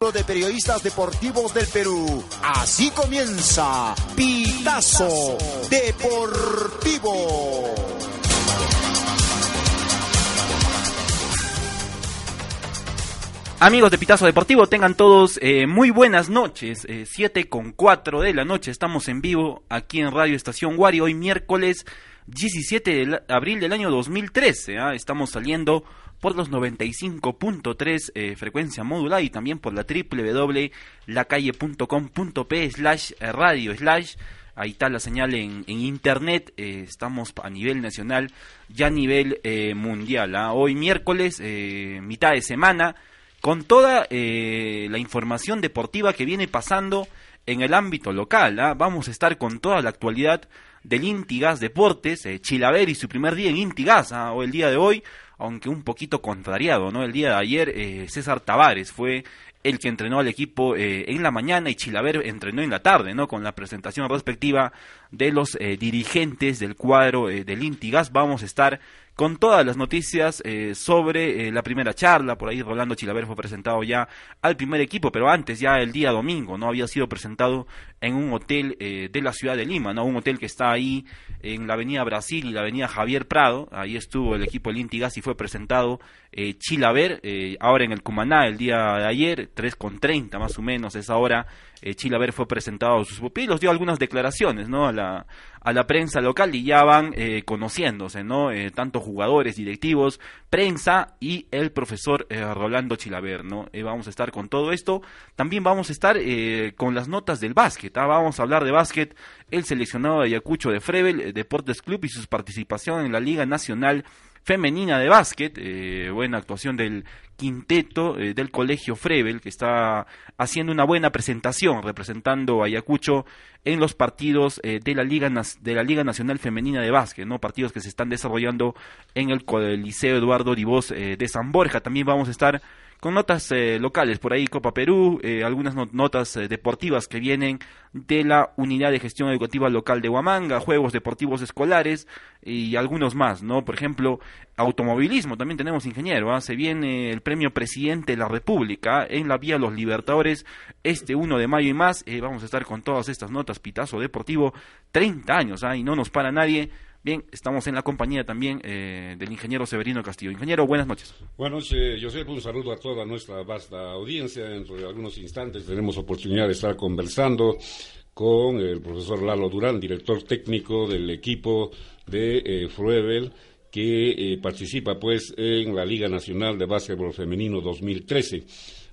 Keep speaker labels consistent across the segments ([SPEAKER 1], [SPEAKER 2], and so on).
[SPEAKER 1] de periodistas deportivos del Perú. Así comienza Pitazo Deportivo.
[SPEAKER 2] Amigos de Pitazo Deportivo, tengan todos eh, muy buenas noches. Eh, 7 con 4 de la noche, estamos en vivo aquí en Radio Estación Guari, hoy miércoles 17 de abril del año 2013. ¿ah? Estamos saliendo por los 95.3 eh, frecuencia módula y también por la www.lacalle.com.p slash radio slash ahí está la señal en, en internet, eh, estamos a nivel nacional ya a nivel eh, mundial. ¿ah? Hoy miércoles, eh, mitad de semana, con toda eh, la información deportiva que viene pasando en el ámbito local. ¿ah? Vamos a estar con toda la actualidad del Intigas Deportes, Chilaver y su primer día en Intigas, ¿ah? o el día de hoy, aunque un poquito contrariado, ¿no? El día de ayer eh, César Tavares fue el que entrenó al equipo eh, en la mañana y Chilaver entrenó en la tarde, ¿no? Con la presentación respectiva de los eh, dirigentes del cuadro eh, del Intigas. Vamos a estar con todas las noticias eh, sobre eh, la primera charla. Por ahí Rolando Chilaver fue presentado ya al primer equipo, pero antes, ya el día domingo, no había sido presentado en un hotel eh, de la ciudad de Lima, no un hotel que está ahí en la avenida Brasil y la avenida Javier Prado. Ahí estuvo el equipo del Intigas y fue presentado eh, Chilaver, eh, ahora en el Cumaná el día de ayer, 3 con 30 más o menos, esa hora eh, Chilaver fue presentado a sus pupilos, dio algunas declaraciones ¿no? a, la, a la prensa local y ya van eh, conociéndose, ¿no? Eh, tanto jugadores, directivos, prensa y el profesor eh, Rolando Chilaver, ¿no? Eh, vamos a estar con todo esto. También vamos a estar eh, con las notas del básquet, ¿ah? vamos a hablar de básquet, el seleccionado de Ayacucho de Frevel, Deportes Club y su participación en la Liga Nacional femenina de básquet, eh, buena actuación del quinteto eh, del colegio Frevel, que está haciendo una buena presentación, representando a Ayacucho en los partidos eh, de, la Liga, de la Liga Nacional Femenina de Básquet, ¿no? partidos que se están desarrollando en el, Liceo Eduardo Divos eh, de San Borja. También vamos a estar con notas eh, locales, por ahí Copa Perú, eh, algunas not notas eh, deportivas que vienen de la Unidad de Gestión Educativa Local de Huamanga, juegos deportivos escolares y algunos más, ¿no? Por ejemplo, automovilismo, también tenemos ingeniero, ¿ah? se viene el premio Presidente de la República en la Vía Los Libertadores este 1 de mayo y más, eh, vamos a estar con todas estas notas, Pitazo Deportivo, 30 años, ¿ah? y no nos para nadie, Bien, estamos en la compañía también eh, del ingeniero Severino Castillo. Ingeniero, buenas noches.
[SPEAKER 3] Buenas noches, Josep. Un saludo a toda nuestra vasta audiencia. Dentro de algunos instantes tenemos oportunidad de estar conversando con el profesor Lalo Durán, director técnico del equipo de eh, Fruebel, que eh, participa pues en la Liga Nacional de Básquetbol Femenino 2013.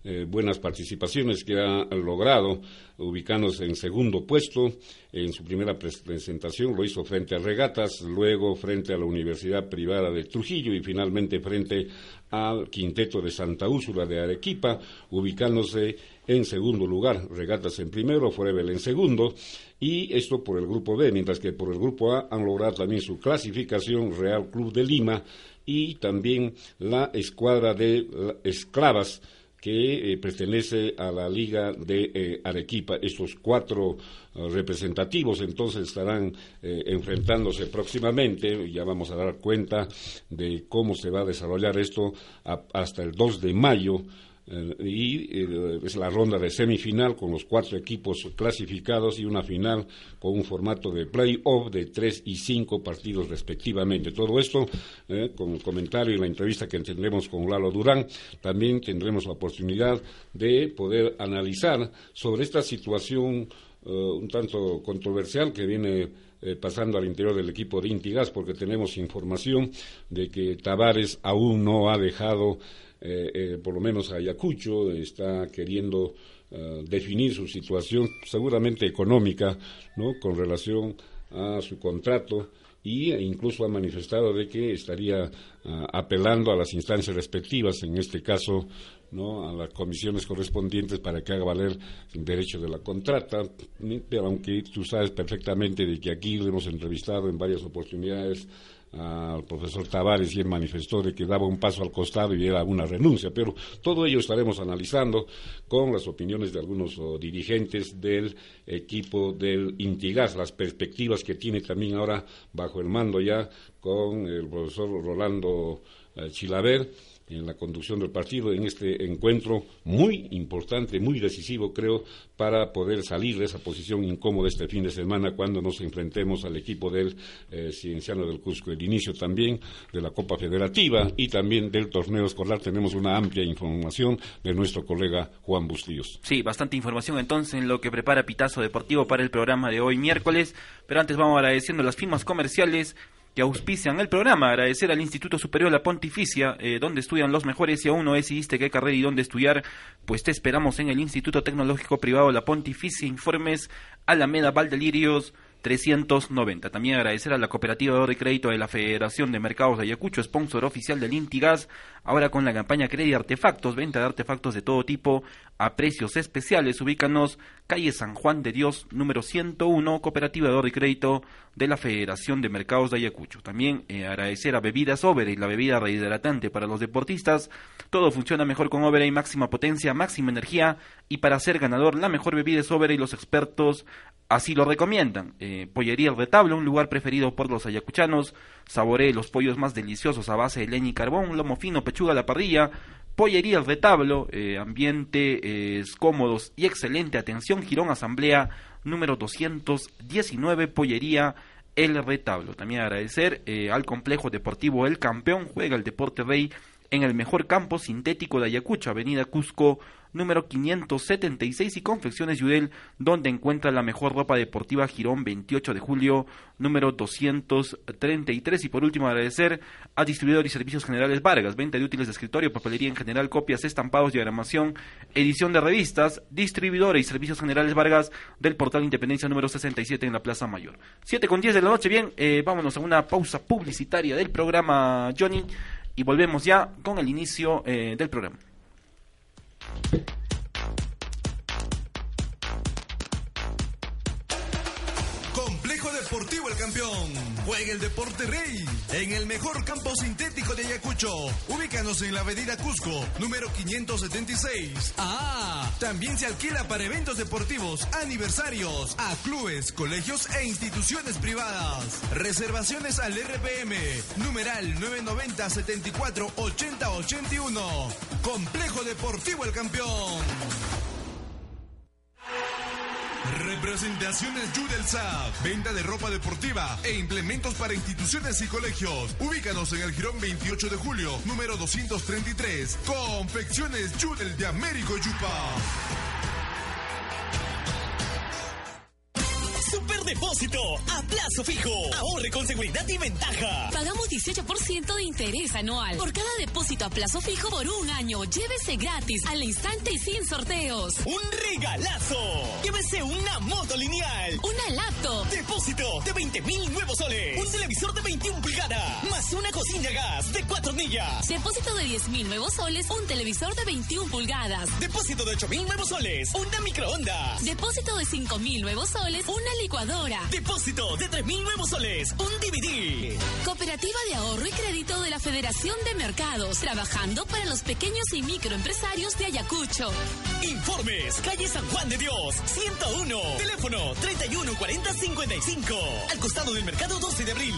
[SPEAKER 3] Eh, buenas participaciones que ha logrado, ubicándose en segundo puesto. En su primera presentación lo hizo frente a Regatas, luego frente a la Universidad Privada de Trujillo y finalmente frente al Quinteto de Santa Úrsula de Arequipa, ubicándose en segundo lugar. Regatas en primero, Forever en segundo. Y esto por el grupo B, mientras que por el grupo A han logrado también su clasificación Real Club de Lima y también la escuadra de esclavas que eh, pertenece a la Liga de eh, Arequipa. Estos cuatro uh, representativos entonces estarán eh, enfrentándose próximamente. Ya vamos a dar cuenta de cómo se va a desarrollar esto hasta el 2 de mayo. Uh, y uh, es la ronda de semifinal con los cuatro equipos clasificados y una final con un formato de play-off de tres y cinco partidos respectivamente. Todo esto eh, con el comentario y la entrevista que tendremos con Lalo Durán, también tendremos la oportunidad de poder analizar sobre esta situación un tanto controversial que viene eh, pasando al interior del equipo de Intigas, porque tenemos información de que Tavares aún no ha dejado eh, eh, por lo menos Ayacucho está queriendo uh, definir su situación seguramente económica ¿no? con relación a su contrato y e incluso ha manifestado de que estaría uh, apelando a las instancias respectivas, en este caso ¿no? a las comisiones correspondientes para que haga valer el derecho de la contrata, pero aunque tú sabes perfectamente de que aquí lo hemos entrevistado en varias oportunidades al profesor Tavares y él manifestó de que daba un paso al costado y era una renuncia, pero todo ello estaremos analizando con las opiniones de algunos oh, dirigentes del equipo del Intigas, las perspectivas que tiene también ahora bajo el mando ya con el profesor Rolando eh, Chilaver en la conducción del partido en este encuentro muy importante, muy decisivo, creo, para poder salir de esa posición incómoda este fin de semana cuando nos enfrentemos al equipo del eh, Cienciano del Cusco. El inicio también de la Copa Federativa y también del torneo escolar. Tenemos una amplia información de nuestro colega Juan Bustillos.
[SPEAKER 2] Sí, bastante información entonces en lo que prepara Pitazo Deportivo para el programa de hoy miércoles. Pero antes vamos agradeciendo las firmas comerciales que auspician el programa. Agradecer al Instituto Superior La Pontificia, eh, donde estudian los mejores. Si aún no decidiste qué carrera y dónde estudiar, pues te esperamos en el Instituto Tecnológico Privado La Pontificia. Informes Alameda Valdelirios 390. También agradecer a la Cooperativa de Crédito de la Federación de Mercados de Ayacucho, sponsor oficial del Intigas, ahora con la campaña Crédito Artefactos, venta de artefactos de todo tipo a precios especiales. Ubícanos calle San Juan de Dios, número 101, Cooperativa de Crédito de la Federación de Mercados de Ayacucho. También eh, agradecer a Bebidas Over y la bebida rehidratante para los deportistas. Todo funciona mejor con Over y máxima potencia, máxima energía y para ser ganador la mejor bebida es Over y los expertos Así lo recomiendan. Eh, pollería El Retablo, un lugar preferido por los ayacuchanos. Saboree los pollos más deliciosos a base de leña y carbón, lomo fino, pechuga a la parrilla. Pollería El Retablo, eh, ambientes cómodos y excelente atención. Girón Asamblea número 219, Pollería El Retablo. También agradecer eh, al complejo deportivo El Campeón. Juega el Deporte Rey en el mejor campo sintético de Ayacucho, Avenida Cusco número 576 y Confecciones Yudel, donde encuentra la mejor ropa deportiva Girón 28 de julio, número 233. Y por último, agradecer a Distribuidor y Servicios Generales Vargas, venta de útiles de escritorio, papelería en general, copias, estampados, diagramación, edición de revistas, Distribuidora y Servicios Generales Vargas del portal Independencia número 67 en la Plaza Mayor. 7 con 10 de la noche, bien, eh, vámonos a una pausa publicitaria del programa Johnny y volvemos ya con el inicio eh, del programa.
[SPEAKER 4] Juega el Deporte Rey en el mejor campo sintético de Ayacucho. Ubícanos en la avenida Cusco, número 576. Ah, también se alquila para eventos deportivos, aniversarios, a clubes, colegios e instituciones privadas. Reservaciones al RPM, numeral 990 74 80 81. Complejo Deportivo El Campeón. Representaciones Judelsab. Venta de ropa deportiva e implementos para instituciones y colegios. Ubícanos en el Girón 28 de julio, número 233. Confecciones Judel de Américo Yupa.
[SPEAKER 5] Superdepósito a plazo fijo. Ahorre con seguridad y ventaja.
[SPEAKER 6] Pagamos 18% de interés anual. Por cada depósito a plazo fijo por un año, llévese gratis al instante y sin sorteos.
[SPEAKER 5] Un regalazo. Llévese una moto lineal.
[SPEAKER 6] Una laptop.
[SPEAKER 5] Depósito de 20 mil nuevos soles. Un televisor de 21 pulgadas. Más una cocina gas de 4 hornillas.
[SPEAKER 6] Depósito de 10 mil nuevos soles. Un televisor de 21 pulgadas.
[SPEAKER 5] Depósito de 8 mil nuevos soles. Una microondas.
[SPEAKER 6] Depósito de 5 mil nuevos soles. Una licuadora.
[SPEAKER 5] Depósito de 3 mil nuevos soles. Un DVD.
[SPEAKER 6] Cooperativa de Ahorro y Crédito de la Federación de Mercados. Trabajando para los pequeños y microempresarios de Ayacucho.
[SPEAKER 5] Informes. Calle San Juan de Dios. 101. Teléfono 31 40 55. Al costado del mercado 12 de abril.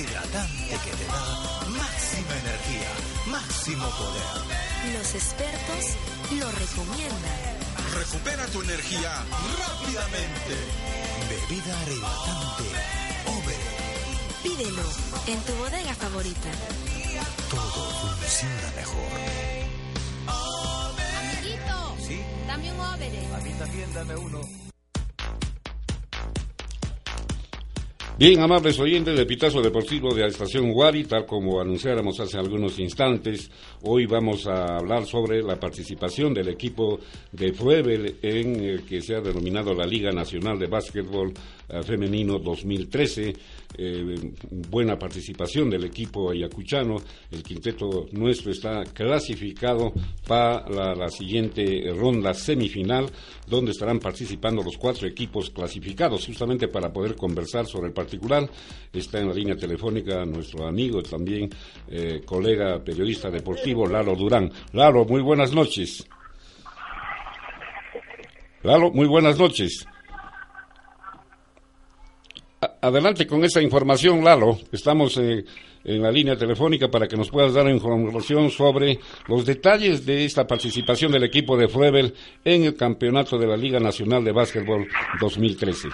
[SPEAKER 7] Hidratante que te da máxima energía, máximo poder.
[SPEAKER 6] Los expertos lo recomiendan.
[SPEAKER 4] Recupera tu energía rápidamente.
[SPEAKER 7] Bebida hidratante Overel.
[SPEAKER 6] Pídelo en tu bodega favorita.
[SPEAKER 7] Todo funciona mejor.
[SPEAKER 6] Amiguito, ¿Sí? dame un Overe.
[SPEAKER 3] Bien, amables oyentes de Pitazo Deportivo de la Estación Wari, tal como anunciáramos hace algunos instantes, hoy vamos a hablar sobre la participación del equipo de Fuebel en el que se ha denominado la Liga Nacional de Básquetbol eh, Femenino 2013. Eh, buena participación del equipo ayacuchano. El quinteto nuestro está clasificado para la, siguiente ronda semifinal, donde estarán participando los cuatro equipos clasificados, justamente para poder conversar sobre el particular. Está en la línea telefónica nuestro amigo, también eh, colega periodista deportivo, Lalo Durán. Lalo, muy buenas noches. Lalo, muy buenas noches. Adelante con esa información, Lalo. Estamos eh, en la línea telefónica para que nos puedas dar información sobre los detalles de esta participación del equipo de Frebel en el campeonato de la Liga Nacional de Básquetbol 2013.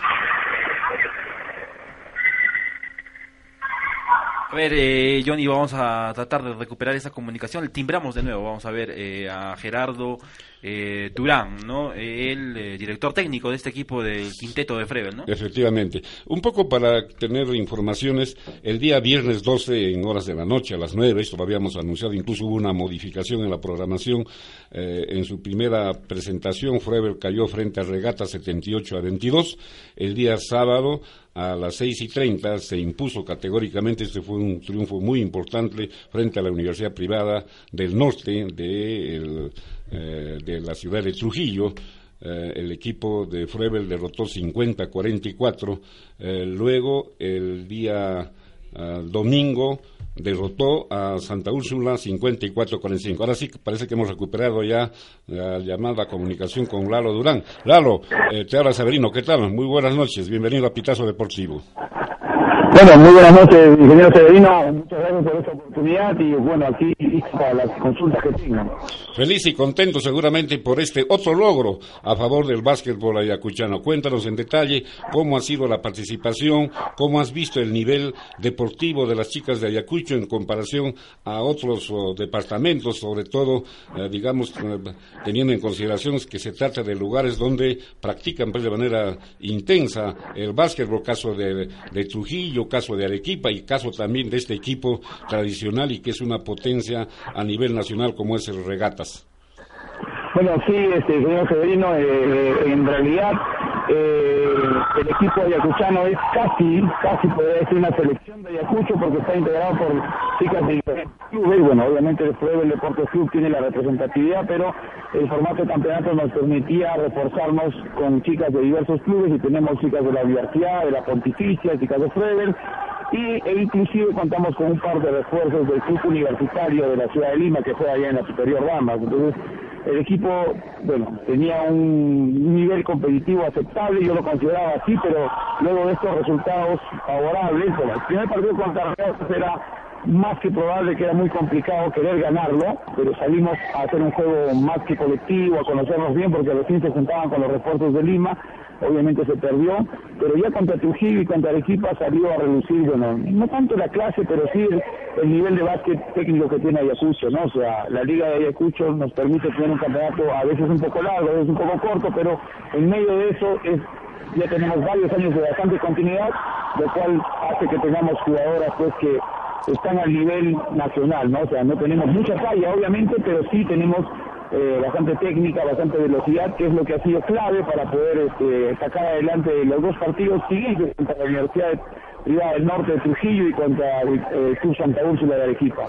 [SPEAKER 2] A ver, eh, Johnny, vamos a tratar de recuperar esa comunicación. Timbramos de nuevo, vamos a ver eh, a Gerardo eh, Durán, ¿no? El eh, director técnico de este equipo del quinteto de Frevel, ¿no?
[SPEAKER 3] Efectivamente. Un poco para tener informaciones, el día viernes 12 en horas de la noche, a las 9, esto lo habíamos anunciado, incluso hubo una modificación en la programación. Eh, en su primera presentación, Frevel cayó frente a Regata 78 a 22. El día sábado, a las seis y treinta se impuso categóricamente, este fue un triunfo muy importante frente a la Universidad Privada del Norte de eh, la ciudad de Trujillo. Eh, el equipo de Frebel derrotó 50-44. Eh, luego, el día domingo, derrotó a Santa Úrsula 54-45. Ahora sí parece que hemos recuperado ya la llamada comunicación con Lalo Durán. Lalo, te habla Severino, ¿qué tal? Muy buenas noches, bienvenido a Pitazo Deportivo.
[SPEAKER 8] Bueno, muy buenas noches, ingeniero Severino. Muchas gracias por esta oportunidad y bueno, aquí para las consultas que tengan.
[SPEAKER 3] Feliz y contento seguramente por este otro logro a favor del básquetbol ayacuchano. Cuéntanos en detalle cómo ha sido la participación, cómo has visto el nivel deportivo de las chicas de Ayacucho en comparación a otros departamentos, sobre todo, eh, digamos, eh, teniendo en consideración que se trata de lugares donde practican pues, de manera intensa el básquetbol, caso de, de Trujillo caso de Arequipa y caso también de este equipo tradicional y que es una potencia a nivel nacional como es el Regatas.
[SPEAKER 8] Bueno, sí, este, señor Severino, eh, eh, en realidad eh, el equipo ayacuchano es casi, casi podría decir una selección de Ayacucho porque está integrado por chicas de diferentes clubes. Y bueno, obviamente después del Deporte Club tiene la representatividad, pero el formato de campeonato nos permitía reforzarnos con chicas de diversos clubes. Y tenemos chicas de la Universidad, de la Pontificia, chicas de Frevel y e inclusive contamos con un par de refuerzos del club universitario de la ciudad de Lima que fue allá en la Superior Damas. Entonces, el equipo, bueno, tenía un nivel competitivo aceptable, yo lo consideraba así, pero luego de estos resultados favorables, el primer partido contra Real era más que probable que era muy complicado querer ganarlo, pero salimos a hacer un juego más que colectivo, a conocernos bien, porque recién se juntaban con los refuerzos de Lima, obviamente se perdió, pero ya contra Trujillo y contra Arequipa salió a reducir, bueno, no tanto la clase, pero sí el, nivel de básquet técnico que tiene Ayacucho, ¿no? O sea, la Liga de Ayacucho nos permite tener un campeonato a veces un poco largo, a veces un poco corto, pero en medio de eso es ya tenemos varios años de bastante continuidad, lo cual hace que tengamos jugadoras pues que están al nivel nacional, ¿no? O sea, no tenemos mucha falla, obviamente, pero sí tenemos eh, bastante técnica, bastante velocidad, que es lo que ha sido clave para poder este, sacar adelante los dos partidos siguientes contra la Universidad del Norte de Trujillo y contra el Club Santa Úrsula de Arequipa.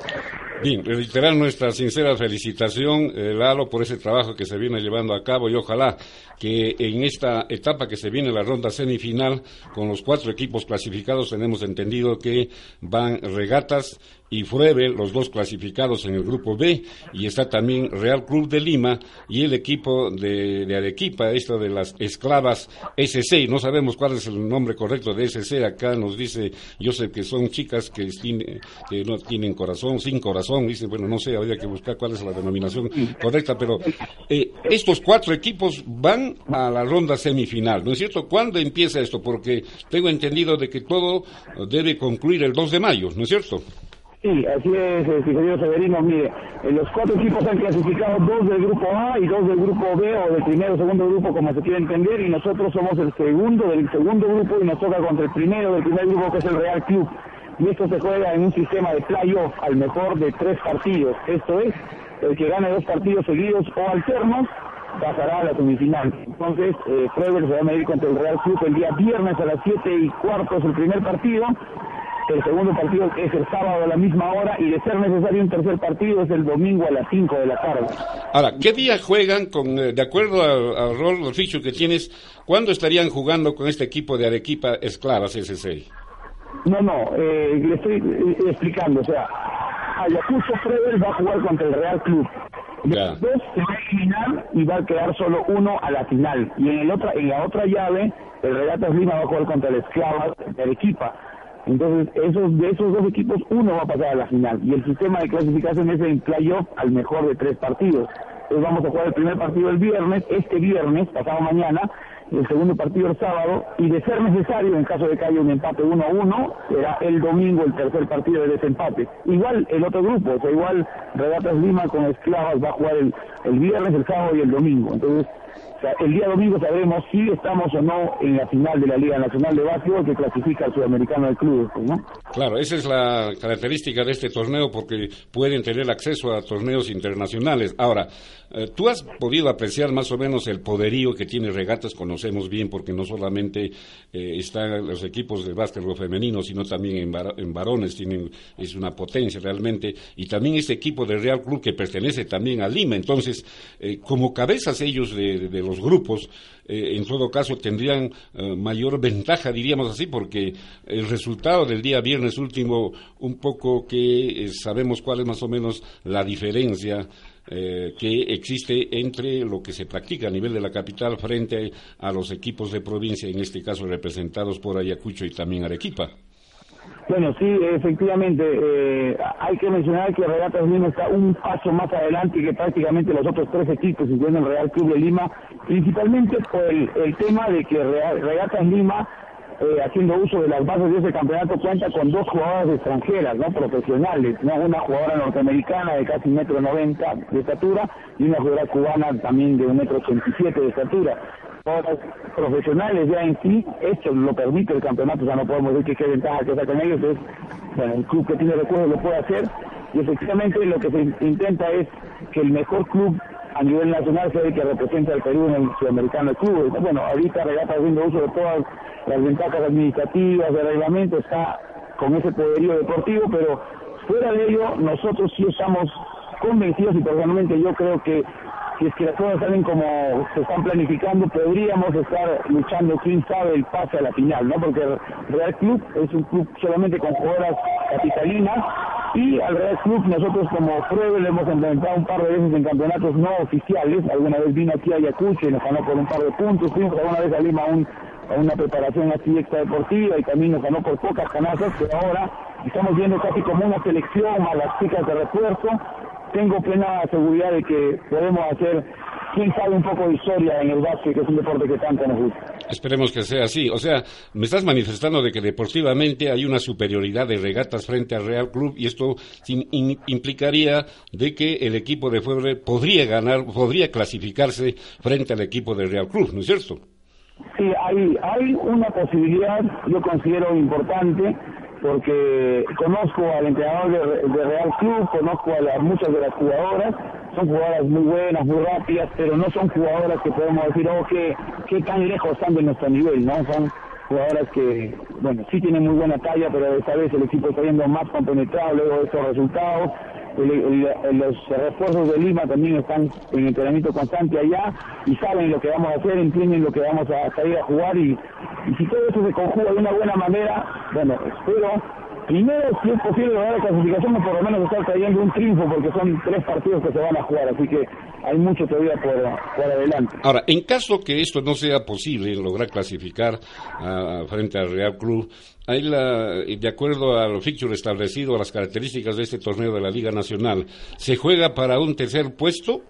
[SPEAKER 3] Bien, reiterar nuestra sincera felicitación, eh, Lalo, por ese trabajo que se viene llevando a cabo y ojalá que en esta etapa que se viene la ronda semifinal, con los cuatro equipos clasificados, tenemos entendido que van regatas y Fruebe, los dos clasificados en el grupo B, y está también Real Club de Lima y el equipo de, Arequipa, esto de las esclavas SC, no sabemos cuál es el nombre correcto de SC, acá nos dice yo sé que son chicas que, que no tienen corazón, sin corazón, dice, bueno, no sé, habría que buscar cuál es la denominación correcta, pero eh, estos cuatro equipos van a la ronda semifinal, ¿no es cierto? ¿Cuándo empieza esto? Porque tengo entendido de que todo debe concluir el 2 de mayo, ¿no es cierto?
[SPEAKER 8] Sí, así es, eh, querido Severino. Mire, eh, los cuatro equipos han clasificado dos del grupo A y dos del grupo B o del primero o segundo grupo, como se quiere entender, y nosotros somos el segundo del segundo grupo y nos toca contra el primero del primer grupo, que es el Real Club. Y esto se juega en un sistema de playoff al mejor de tres partidos. Esto es, el que gane dos partidos seguidos o alternos pasará a la semifinal. Entonces, eh, se va a medir contra el Real Club el día viernes a las 7 y cuarto es el primer partido el segundo partido es el sábado a la misma hora y de ser necesario un tercer partido es el domingo a las 5 de la tarde.
[SPEAKER 3] Ahora, ¿qué día juegan con, eh, de acuerdo al rol, al ficho que tienes, cuándo estarían jugando con este equipo de Arequipa Esclavas SC?
[SPEAKER 8] No, no, eh, le estoy eh, explicando, o sea, Ayacucho Frevel va a jugar contra el Real Club. De
[SPEAKER 3] Ya.
[SPEAKER 8] los dos se va a eliminar y va a quedar solo uno a la final. Y en el otra, en la otra llave, el Regatas Lima va a jugar contra el Esclavas de Arequipa. Entonces, esos, de esos dos equipos, uno va a pasar a la final. Y el sistema de clasificación es en playoff al mejor de tres partidos. Entonces vamos a jugar el primer partido el viernes, este viernes, pasado mañana, el segundo partido el sábado, y de ser necesario, en caso de que haya un empate 1 a 1, será el domingo el tercer partido de desempate. Igual el otro grupo, o sea, igual Regatas Lima con Esclavas va a jugar el, el viernes, el sábado y el domingo. Entonces, el día domingo sabremos si estamos o no en la final de la Liga Nacional de Básquetbol que clasifica al Sudamericano del Club, pues.
[SPEAKER 3] Claro, esa es la característica de este torneo porque pueden tener acceso a torneos internacionales. Ahora, eh, tú has podido apreciar más o menos el poderío que tiene Regatas, conocemos bien porque no solamente eh, están los equipos de básquetbol femenino, sino también en, en varones, tienen, es una potencia realmente, y también este equipo de Real Club que pertenece también a Lima. Entonces, eh, como cabezas ellos de, de los grupos, eh, en todo caso tendrían eh, mayor ventaja, diríamos así, porque el resultado del día viernes último, un poco que eh, sabemos cuál es más o menos la diferencia que existe entre lo que se practica a nivel de la capital frente a los equipos de provincia, en este caso representados por Ayacucho y también Arequipa.
[SPEAKER 8] Bueno, sí, efectivamente, eh, hay que mencionar que Regatas Lima está un paso más adelante que prácticamente los otros tres equipos, incluyendo el Real Club de Lima, principalmente por el, tema de que Real- Regatas Lima, eh, haciendo uso de las bases de ese campeonato, cuenta con dos jugadoras extranjeras, no profesionales, no una jugadora norteamericana de casi metro noventa de estatura y una jugadora cubana también de un metro ochenta y siete de estatura jugadores profesionales ya en sí, esto lo permite el campeonato, o sea, no podemos decir que qué ventaja que sacan ellos, es, bueno, el club que tiene recursos lo puede hacer, y efectivamente lo que se intenta es que el mejor club a nivel nacional sea el que represente al Perú en el Sudamericano de Clubes. Bueno, ahorita Regata haciendo uso de todas las ventajas administrativas, de reglamento, está con ese poderío deportivo, pero fuera de ello, nosotros sí estamos convencidos y personalmente yo creo que si es que las cosas salen como se están planificando, podríamos estar luchando, quién sabe, el pase a la final, ¿no? Porque Real Club es un club solamente con jugadoras capitalinas y al Real Club nosotros como prueba le hemos enfrentado un par de veces en campeonatos no oficiales, alguna vez vino aquí a Ayacucho y nos ganó por un par de puntos, fuimos alguna vez a Lima un- a una preparación así extradeportiva y también nos ganó por pocas canastas, pero ahora estamos viendo casi como una selección a las chicas de refuerzo tengo plena seguridad de que podemos hacer, quién sabe, un poco de historia en el básquet, que es un deporte que tanto nos gusta.
[SPEAKER 3] Esperemos que sea así. O sea, me estás manifestando de que deportivamente hay una superioridad de regatas frente al Real Club y esto implicaría de que el equipo de Fuebre podría ganar, podría clasificarse frente al equipo del Real Club, ¿no es cierto?
[SPEAKER 8] Sí, hay, hay una posibilidad, yo considero importante, porque conozco al entrenador de, Real Club, conozco a las- muchas de las jugadoras, son jugadoras muy buenas, muy rápidas, pero no son jugadoras que podemos decir, oh, qué, qué tan lejos están de nuestro nivel, ¿no? Son jugadoras que, bueno, sí tienen muy buena talla, pero esta vez el equipo está yendo más compenetrado luego de estos resultados. Los refuerzos de Lima también están en entrenamiento constante allá y saben lo que vamos a hacer, entienden lo que vamos a salir a jugar y, y si todo eso se conjuga de una buena manera, bueno, espero primero si es posible lograr la clasificación o por lo menos estar trayendo un triunfo porque son tres partidos que se van a jugar, así que hay mucho todavía por, por adelante.
[SPEAKER 3] Ahora, en caso que esto no sea posible, lograr clasificar frente al Real Club, hay la, de acuerdo al fixture establecido, a las características de este torneo de la Liga Nacional, ¿se juega para un tercer puesto?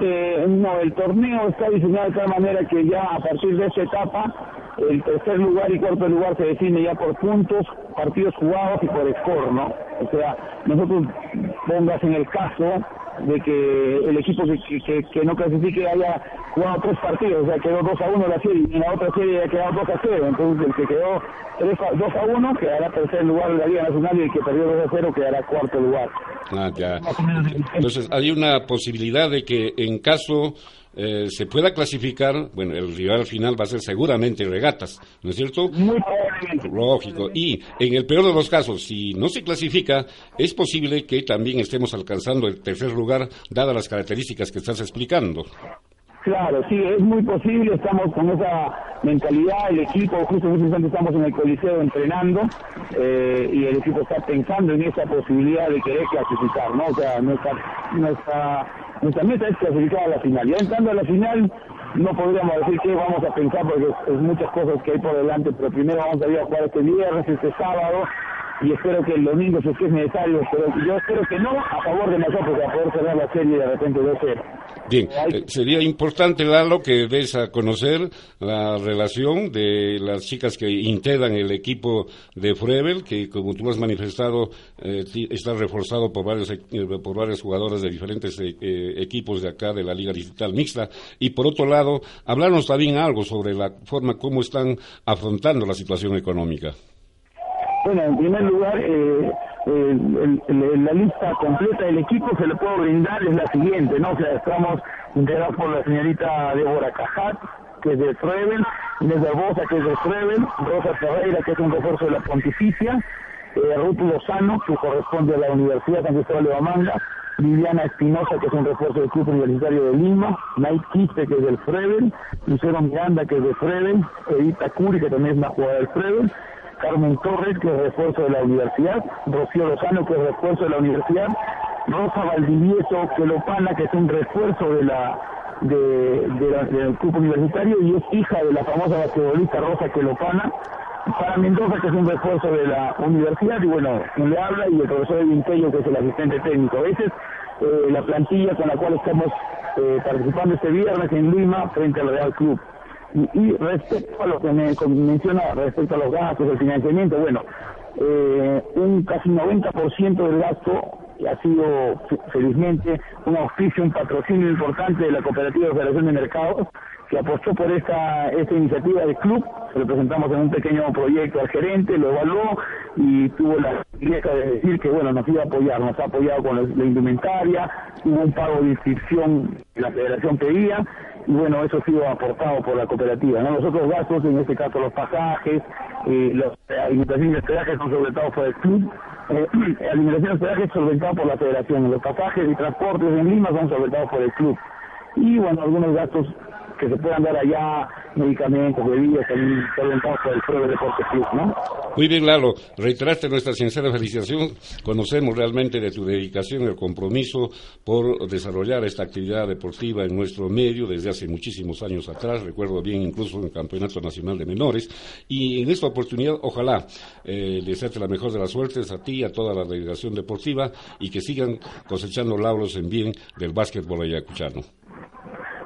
[SPEAKER 8] Eh, no, el torneo está diseñado de tal manera que ya a partir de esa etapa el tercer lugar y cuarto lugar se define ya por puntos, partidos jugados y por score, ¿no? O sea, nosotros pongas en el caso de que el equipo que, que, que no clasifique haya jugado tres partidos, o sea, quedó 2 a 1 la serie y en la otra serie ha quedado 2 a 0, entonces el que quedó 3 a, 2 a 1 quedará tercer lugar de la Liga Nacional y el que perdió 2 a 0 quedará cuarto lugar.
[SPEAKER 3] Ah, ya. Entonces, hay una posibilidad de que en caso eh, se pueda clasificar, bueno, el rival final va a ser seguramente regatas, ¿no es cierto?
[SPEAKER 8] Muy probablemente.
[SPEAKER 3] Lógico. Y en el peor de los casos, si no se clasifica, es posible que también estemos alcanzando el tercer lugar, dadas las características que estás explicando.
[SPEAKER 8] Claro, sí, es muy posible, estamos con esa mentalidad, el equipo, justo en instante estamos en el Coliseo entrenando eh, y el equipo está pensando en esa posibilidad de querer clasificar, ¿no? O sea, nuestra, nuestra, nuestra meta es clasificar a la final. Ya entrando a la final, no podríamos decir qué vamos a pensar porque es, muchas cosas que hay por delante, pero primero vamos a ir a jugar este viernes, este sábado, y espero que el domingo, si es necesario, pero yo espero que no a favor de nosotros, a poder cerrar la serie de repente 2-0.
[SPEAKER 3] Bien, eh, sería importante, Lalo, que des a conocer la relación de las chicas que integran el equipo de Frevel, que como tú has manifestado, eh, está reforzado por varios, e- eh, por varios jugadores de diferentes eh, equipos de acá de la Liga Digital Mixta. Y por otro lado, hablarnos también algo sobre la forma como están afrontando la situación económica.
[SPEAKER 8] Bueno, en primer lugar, eh, el- la lista completa del equipo se le puedo brindar es la siguiente, ¿no? O sea, estamos integrados por la señorita Débora Cajat, que es de Frevel, Inés Barbosa, que es de Frevel, Rosa Ferreira, que es un refuerzo de la Pontificia, eh, Ruth Lozano, que corresponde a la Universidad San Cristóbal de Bamanga, Viviana Espinosa, que es un refuerzo del Club Universitario de Lima, Night Quispe, que es del Frevel, Lucero Miranda, que es de Frevel, Edita Curi, que también es una jugadora del Frevel, Carmen Torres, que es refuerzo de la universidad, Rocío Lozano, que es refuerzo de la universidad, Rosa Valdivieso Quelopana, que es un refuerzo de la, de, de la- del club universitario y es hija de la famosa basquetbolista Rosa Quelopana, para Mendoza, que es un refuerzo de la universidad, y bueno, le habla, y el profesor Edwin que es el asistente técnico. Esa es eh, la plantilla con la cual estamos eh, participando este viernes en Lima frente al Real Club. Y, respecto a lo que me menciona, respecto a los gastos, el financiamiento, bueno, eh, un casi 90% del gasto ha sido fe- felizmente un auspicio, un patrocinio importante de la Cooperativa de Federación de Mercados, que apostó por esta, esta iniciativa del club, se lo presentamos en un pequeño proyecto al gerente, lo evaluó y tuvo la gentileza de decir que bueno, nos iba a apoyar, nos ha apoyado con la, la indumentaria, hubo un pago de inscripción que la federación pedía, y bueno, eso ha sido aportado por la cooperativa. ¿no? Los otros gastos, en este caso los pasajes, eh, los eh, alimentación y hospedaje son solventados por el club, eh, alimentación y hospedaje solventado por la federación, los pasajes y transportes en Lima son solventados por el club. Y bueno, algunos gastos que se puedan dar allá, medicamentos, bebidas, también solventados por el Deporte Club, ¿no?
[SPEAKER 3] Muy bien, Lalo. Reiteraste nuestra sincera felicitación. Conocemos realmente de tu dedicación y el compromiso por desarrollar esta actividad deportiva en nuestro medio desde hace muchísimos años atrás. Recuerdo bien incluso en el Campeonato Nacional de Menores. Y en esta oportunidad, ojalá eh, desearte la mejor de las suertes a ti y a toda la delegación deportiva y que sigan cosechando lauros en bien del básquetbol ayacuchano.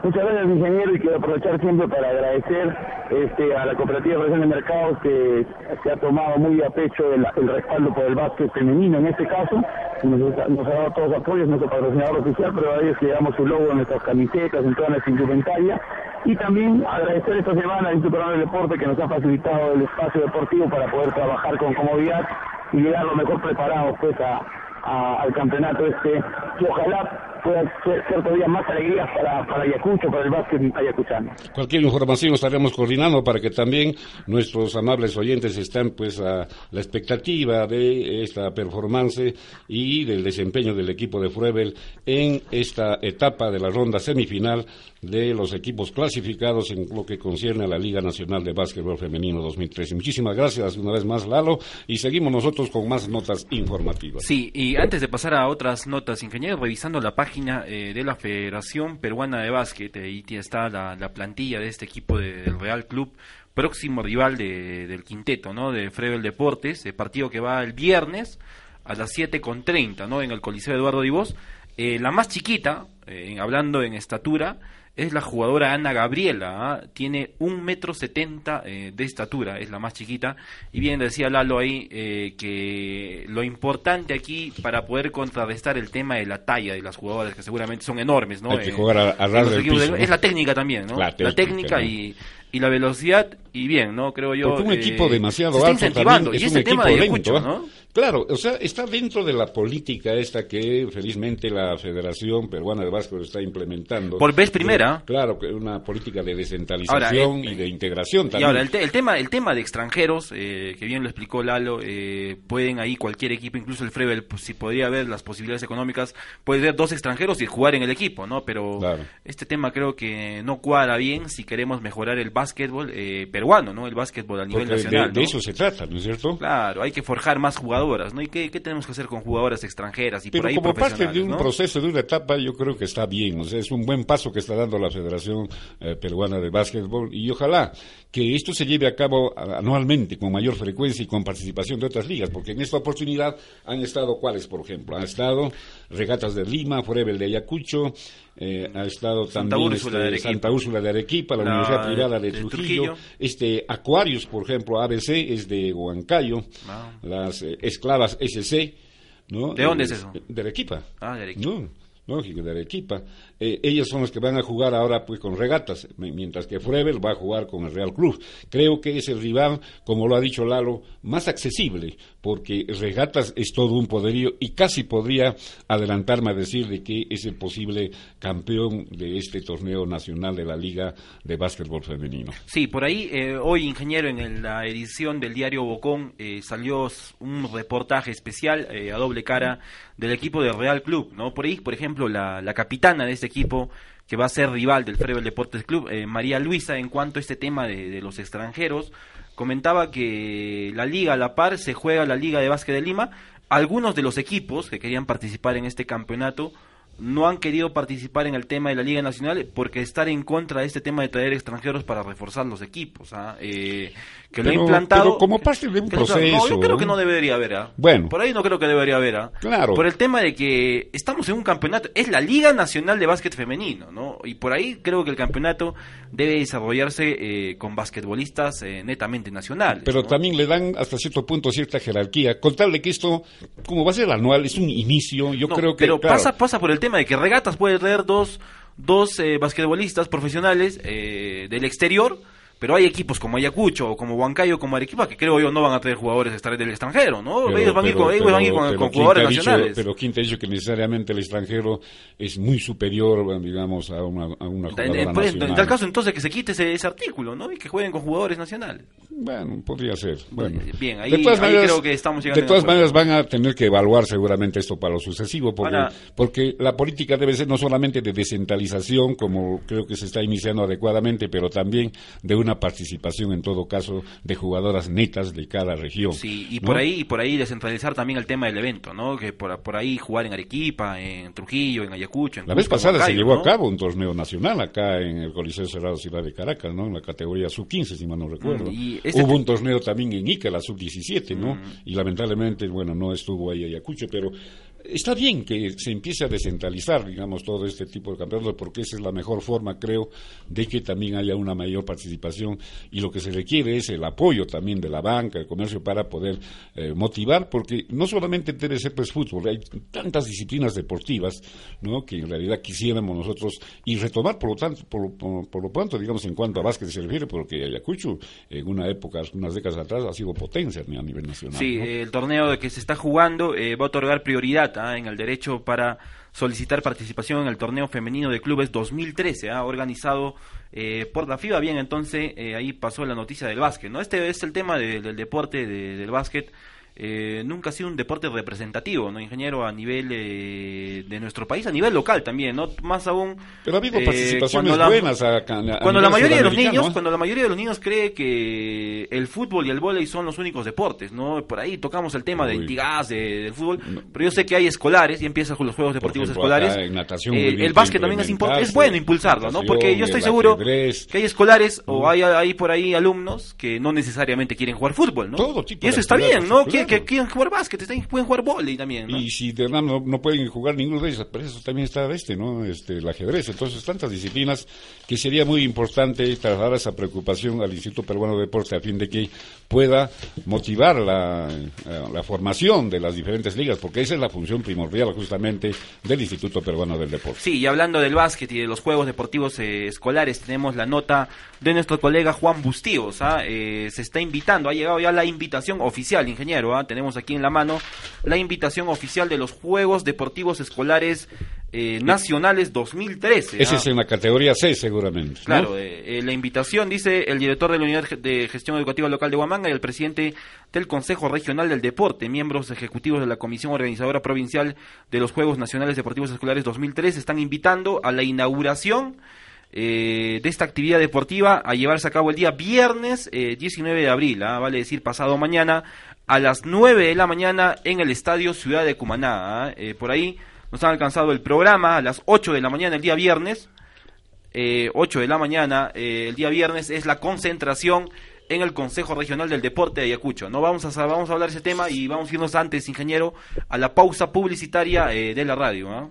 [SPEAKER 8] Muchas gracias, ingeniero, y quiero aprovechar siempre para agradecer este, a la Cooperativa de de Mercados que se ha tomado muy a pecho el, respaldo por el básquet femenino en este caso. Nos, nos ha dado todos los apoyos, nuestro patrocinador oficial, pero a ellos le damos su logo en nuestras camisetas, en toda nuestra indumentaria. Y también agradecer esta semana al Instituto del Deporte que nos ha facilitado el espacio deportivo para poder trabajar con comodidad y llegar lo mejor preparados pues a, a- al campeonato este que ojalá pueda ser, ser todavía más alegrías para, para Ayacucho, para el básquet ayacuchano.
[SPEAKER 3] Cualquier información estaremos coordinando para que también nuestros amables oyentes estén pues a la expectativa de esta performance y del desempeño del equipo de Fruebel en esta etapa de la ronda semifinal de los equipos clasificados en lo que concierne a la Liga Nacional de Básquetbol Femenino 2013. Muchísimas gracias una vez más, Lalo, y seguimos nosotros con más notas informativas.
[SPEAKER 2] Sí, y antes de pasar a otras notas, ingeniero, revisando la página eh, de la Federación Peruana de Básquet, ahí está la, la plantilla de este equipo de- del Real Club, próximo rival de- del quinteto, ¿no? De Frevel Deportes, el partido que va el viernes a las 7.30, ¿no? En el Coliseo Eduardo Divos. Eh, la más chiquita, eh, hablando en estatura, es la jugadora Ana Gabriela, ¿ah? tiene un metro setenta eh, de estatura, es la más chiquita, y bien decía Lalo ahí eh, que lo importante aquí para poder contrarrestar el tema de la talla de las jugadoras, que seguramente son enormes, ¿no?
[SPEAKER 3] Hay que
[SPEAKER 2] Eh,
[SPEAKER 3] jugar a- a
[SPEAKER 2] en
[SPEAKER 3] ras
[SPEAKER 2] los
[SPEAKER 3] del
[SPEAKER 2] equipos de-
[SPEAKER 3] piso, ¿no?
[SPEAKER 2] Es la técnica también, ¿no?
[SPEAKER 3] La
[SPEAKER 2] La
[SPEAKER 3] técnica,
[SPEAKER 2] técnica,
[SPEAKER 3] ¿no?
[SPEAKER 2] y, y la velocidad, y bien, ¿no? Creo yo.
[SPEAKER 3] Porque un
[SPEAKER 2] eh,
[SPEAKER 3] equipo demasiado
[SPEAKER 2] se está
[SPEAKER 3] alto
[SPEAKER 2] incentivando,
[SPEAKER 3] también
[SPEAKER 2] y
[SPEAKER 3] es
[SPEAKER 2] ese
[SPEAKER 3] un
[SPEAKER 2] tema
[SPEAKER 3] equipo
[SPEAKER 2] de
[SPEAKER 3] lento.
[SPEAKER 2] ¿no?
[SPEAKER 3] Claro, o sea, está dentro de la política esta que felizmente la Federación Peruana de Básquet está implementando.
[SPEAKER 2] Por vez primera.
[SPEAKER 3] Claro, una política de descentralización
[SPEAKER 2] Ahora, eh,
[SPEAKER 3] y de integración
[SPEAKER 2] Y
[SPEAKER 3] también.
[SPEAKER 2] ahora, el, te- el tema el tema de extranjeros, eh, que bien lo explicó Lalo, eh, pueden ahí cualquier equipo, incluso el Frevel, pues, si podría haber las posibilidades económicas, puede ser dos extranjeros y jugar en el equipo, ¿no? Pero
[SPEAKER 3] Claro.
[SPEAKER 2] este tema creo que no cuadra bien si queremos mejorar el básquetbol eh, peruano, ¿no? El básquetbol a nivel
[SPEAKER 3] Porque
[SPEAKER 2] nacional.
[SPEAKER 3] de
[SPEAKER 2] ¿no?
[SPEAKER 3] eso se trata, ¿no es cierto?
[SPEAKER 2] Claro, hay que forjar más jugadoras, ¿no? ¿Y qué, qué tenemos que hacer con jugadoras extranjeras y
[SPEAKER 3] Pero
[SPEAKER 2] por ahí
[SPEAKER 3] como parte de un
[SPEAKER 2] ¿no?
[SPEAKER 3] proceso, de una etapa, yo creo que está bien. O sea, es un buen paso que está dando la Federación eh, Peruana de Básquetbol y ojalá que esto se lleve a cabo anualmente con mayor frecuencia y con participación de otras ligas, porque en esta oportunidad han estado cuáles, por ejemplo, han estado Regatas de Lima, Forever de Ayacucho, eh, ha estado
[SPEAKER 2] Santa
[SPEAKER 3] también
[SPEAKER 2] Úrsula
[SPEAKER 3] este. Santa Úrsula de Arequipa, la,
[SPEAKER 2] La
[SPEAKER 3] Universidad Privada de,
[SPEAKER 2] de
[SPEAKER 3] Trujillo,
[SPEAKER 2] Trujillo.
[SPEAKER 3] este Aquarius, por ejemplo, ABC es de Huancayo,
[SPEAKER 2] Ah.
[SPEAKER 3] las eh, esclavas SC, ¿no?
[SPEAKER 2] ¿De dónde es
[SPEAKER 3] Eh,
[SPEAKER 2] eso?
[SPEAKER 3] De Arequipa.
[SPEAKER 2] Ah, de Arequipa.
[SPEAKER 3] No, lógico, de Arequipa. Eh, ellas son las que van a jugar ahora pues con regatas, mi- mientras que Frevel va a jugar con el Real Club. Creo que es el rival, como lo ha dicho Lalo, más accesible, porque regatas es todo un poderío y casi podría adelantarme a decir de que es el posible campeón de este torneo nacional de la Liga de Básquetbol Femenino.
[SPEAKER 2] Sí, por ahí, eh, hoy, ingeniero, en el- la edición del diario Bocón eh, salió un reportaje especial eh, a doble cara del equipo del Real Club, ¿no? Por ahí, por ejemplo, la, la capitana de este equipo, que va a ser rival del Frevel Deportes Club, eh, María Luisa, en cuanto a este tema de, de los extranjeros, comentaba que la liga a la par se juega la Liga de Básquet de Lima. Algunos de los equipos que querían participar en este campeonato no han querido participar en el tema de la Liga Nacional porque estar en contra de este tema de traer extranjeros para reforzar los equipos, ¿ah? Eh, que lo ha implantado.
[SPEAKER 3] pero como parte de un
[SPEAKER 2] lo- No,
[SPEAKER 3] proceso,
[SPEAKER 2] yo creo que
[SPEAKER 3] ¿no?
[SPEAKER 2] no debería haber, ¿ah?
[SPEAKER 3] Bueno.
[SPEAKER 2] Por ahí no creo que debería haber, ¿ah?
[SPEAKER 3] Claro.
[SPEAKER 2] Por el tema de que estamos en un campeonato, es la Liga Nacional de Básquet Femenino, ¿no? Y por ahí creo que el campeonato debe desarrollarse eh, con basquetbolistas eh, netamente nacionales.
[SPEAKER 3] Pero
[SPEAKER 2] ¿no?
[SPEAKER 3] también le dan hasta cierto punto cierta jerarquía. Contarle que esto, como va a ser anual, es un inicio, yo
[SPEAKER 2] No,
[SPEAKER 3] creo que...
[SPEAKER 2] pero
[SPEAKER 3] claro,
[SPEAKER 2] pasa pasa por el tema de que Regatas puede traer dos dos eh, basquetbolistas profesionales eh, del exterior pero hay equipos como Ayacucho o como Huancayo como Arequipa que creo yo no van a traer jugadores del extranjero no
[SPEAKER 3] Pero-
[SPEAKER 2] ellos van a ir
[SPEAKER 3] pero-
[SPEAKER 2] con, ellos van a ir con-
[SPEAKER 3] pero
[SPEAKER 2] con
[SPEAKER 3] ¿quién
[SPEAKER 2] jugadores
[SPEAKER 3] dicho-
[SPEAKER 2] nacionales.
[SPEAKER 3] pero ¿quién te ha dicho que necesariamente el extranjero es muy superior, digamos, a una, a una
[SPEAKER 2] en,
[SPEAKER 3] jugadora
[SPEAKER 2] en- pues, en
[SPEAKER 3] nacional?
[SPEAKER 2] tal caso entonces que se quite ese, ese artículo no y que jueguen con jugadores nacionales.
[SPEAKER 3] Bueno, podría ser. Bueno,
[SPEAKER 2] bien, ahí-
[SPEAKER 3] de todas
[SPEAKER 2] ahí
[SPEAKER 3] maneras,
[SPEAKER 2] creo que estamos llegando
[SPEAKER 3] de todas maneras van a tener que evaluar seguramente esto para lo sucesivo, porque,
[SPEAKER 2] Ahora-
[SPEAKER 3] porque la política debe ser no solamente de descentralización, como creo que se está iniciando adecuadamente, pero también de una participación, en todo caso, de jugadoras netas de cada región.
[SPEAKER 2] Sí, y
[SPEAKER 3] ¿no?
[SPEAKER 2] por ahí y por ahí descentralizar también el tema del evento, ¿no? Que por, por ahí jugar en Arequipa, en Trujillo, en Ayacucho, en
[SPEAKER 3] La vez
[SPEAKER 2] Cusco,
[SPEAKER 3] pasada se llevó
[SPEAKER 2] ¿no?
[SPEAKER 3] a cabo un torneo nacional acá en el Coliseo Cerrado Ciudad de Caracas, ¿no? En la categoría sub-15, si mal no recuerdo.
[SPEAKER 2] Mm, y este
[SPEAKER 3] Hubo un torneo también en Ica, la sub-17, ¿no?
[SPEAKER 2] Mm.
[SPEAKER 3] Y lamentablemente, bueno, no estuvo ahí Ayacucho, pero está bien que se empiece a descentralizar, digamos, todo este tipo de campeonatos, porque esa es la mejor forma, creo, de que también haya una mayor participación. Y lo que se requiere es el apoyo también de la banca, del comercio, para poder eh, motivar, porque no solamente debe ser pues fútbol, hay tantas disciplinas deportivas, ¿no? Que en realidad quisiéramos nosotros y retomar, por lo tanto, por, por- por lo pronto, digamos, en cuanto a básquet se refiere, porque Ayacucho, en una época, unas décadas atrás, ha sido potencia a nivel nacional.
[SPEAKER 2] Sí,
[SPEAKER 3] ¿no?
[SPEAKER 2] el torneo que se está jugando eh, va a otorgar prioridad en el derecho para solicitar participación en el torneo femenino de clubes 2013, ah, organizado eh, por la FIBA. Bien, entonces eh, ahí pasó la noticia del básquet, ¿no? Este es el tema de- del deporte de- del básquet. Eh, nunca ha sido un deporte representativo, ¿no, ingeniero? A nivel eh, de nuestro país, a nivel local también, ¿no? Más aún.
[SPEAKER 3] Pero ha habido
[SPEAKER 2] eh,
[SPEAKER 3] participaciones
[SPEAKER 2] la-
[SPEAKER 3] buenas a, a-
[SPEAKER 2] cuando la mayoría de los niños
[SPEAKER 3] ¿eh?
[SPEAKER 2] cuando la mayoría de los niños cree que el fútbol y el vóley son los únicos deportes no por ahí tocamos el tema del
[SPEAKER 3] Uy.
[SPEAKER 2] tigaz de- del fútbol pero yo sé que hay escolares y empiezan con los juegos deportivos
[SPEAKER 3] ejemplo,
[SPEAKER 2] escolares
[SPEAKER 3] acá en natación
[SPEAKER 2] Eh, el básquet también es importante es bueno impulsarlo no porque yo estoy seguro
[SPEAKER 3] ajedrez.
[SPEAKER 2] que hay escolares o hay, hay por ahí alumnos que no necesariamente quieren jugar fútbol no
[SPEAKER 3] Todo tipo
[SPEAKER 2] y eso está bien no
[SPEAKER 3] claro.
[SPEAKER 2] Que, quieren jugar básquet están- pueden jugar vóley también ¿no?
[SPEAKER 3] Y si de verdad no, no pueden jugar ninguno de ellos, pero eso también está este, ¿no? Este, el ajedrez. Entonces, tantas disciplinas que sería muy importante trasladar esa preocupación al Instituto Peruano de Deporte a fin de que pueda motivar la, eh, la formación de las diferentes ligas, porque esa es la función primordial justamente del Instituto Peruano del Deporte.
[SPEAKER 2] Sí, y hablando del básquet y de los juegos deportivos eh, escolares, tenemos la nota de nuestro colega Juan Bustíos. ¿ah? Eh, se está invitando, ha llegado ya la invitación oficial, ingeniero. ¿ah? Tenemos aquí en la mano la invitación oficial de los Juegos Deportivos Escolares eh, Nacionales 2013.
[SPEAKER 3] Ese
[SPEAKER 2] ¿ah?
[SPEAKER 3] es en la categoría C, seguramente. ¿no?
[SPEAKER 2] Claro, eh, eh, la invitación dice el director de la Unidad de Gestión Educativa Local de Huamanga y el presidente del Consejo Regional del Deporte, miembros ejecutivos de la Comisión Organizadora Provincial de los Juegos Nacionales Deportivos Escolares 2003, están invitando a la inauguración eh, de esta actividad deportiva a llevarse a cabo el día viernes eh, 19 de abril, ¿ah? vale decir pasado mañana, a las 9 de la mañana en el Estadio Ciudad de Cumaná. ¿ah? Eh, por ahí nos han alcanzado el programa a las 8 de la mañana el día viernes. Eh, 8 de la mañana eh, el día viernes es la concentración en el Consejo Regional del Deporte de Ayacucho. No vamos a vamos a hablar de ese tema y vamos a irnos antes, ingeniero, a la pausa publicitaria eh, de la radio.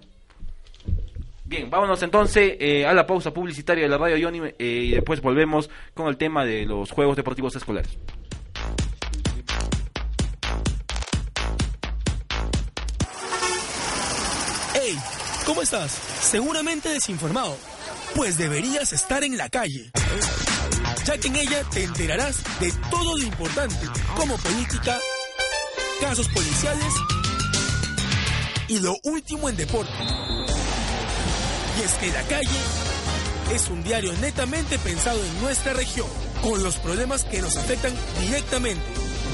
[SPEAKER 2] Bien, vámonos entonces eh, a la pausa publicitaria de la radio Johnny eh, y después volvemos con el tema de los Juegos Deportivos Escolares.
[SPEAKER 9] Hey, ¿cómo estás? Seguramente desinformado. Pues deberías estar en la calle. Ya que en ella te enterarás de todo lo importante, como política, casos policiales y lo último en deporte. Y es que La Calle es un diario netamente pensado en nuestra región, con los problemas que nos afectan directamente.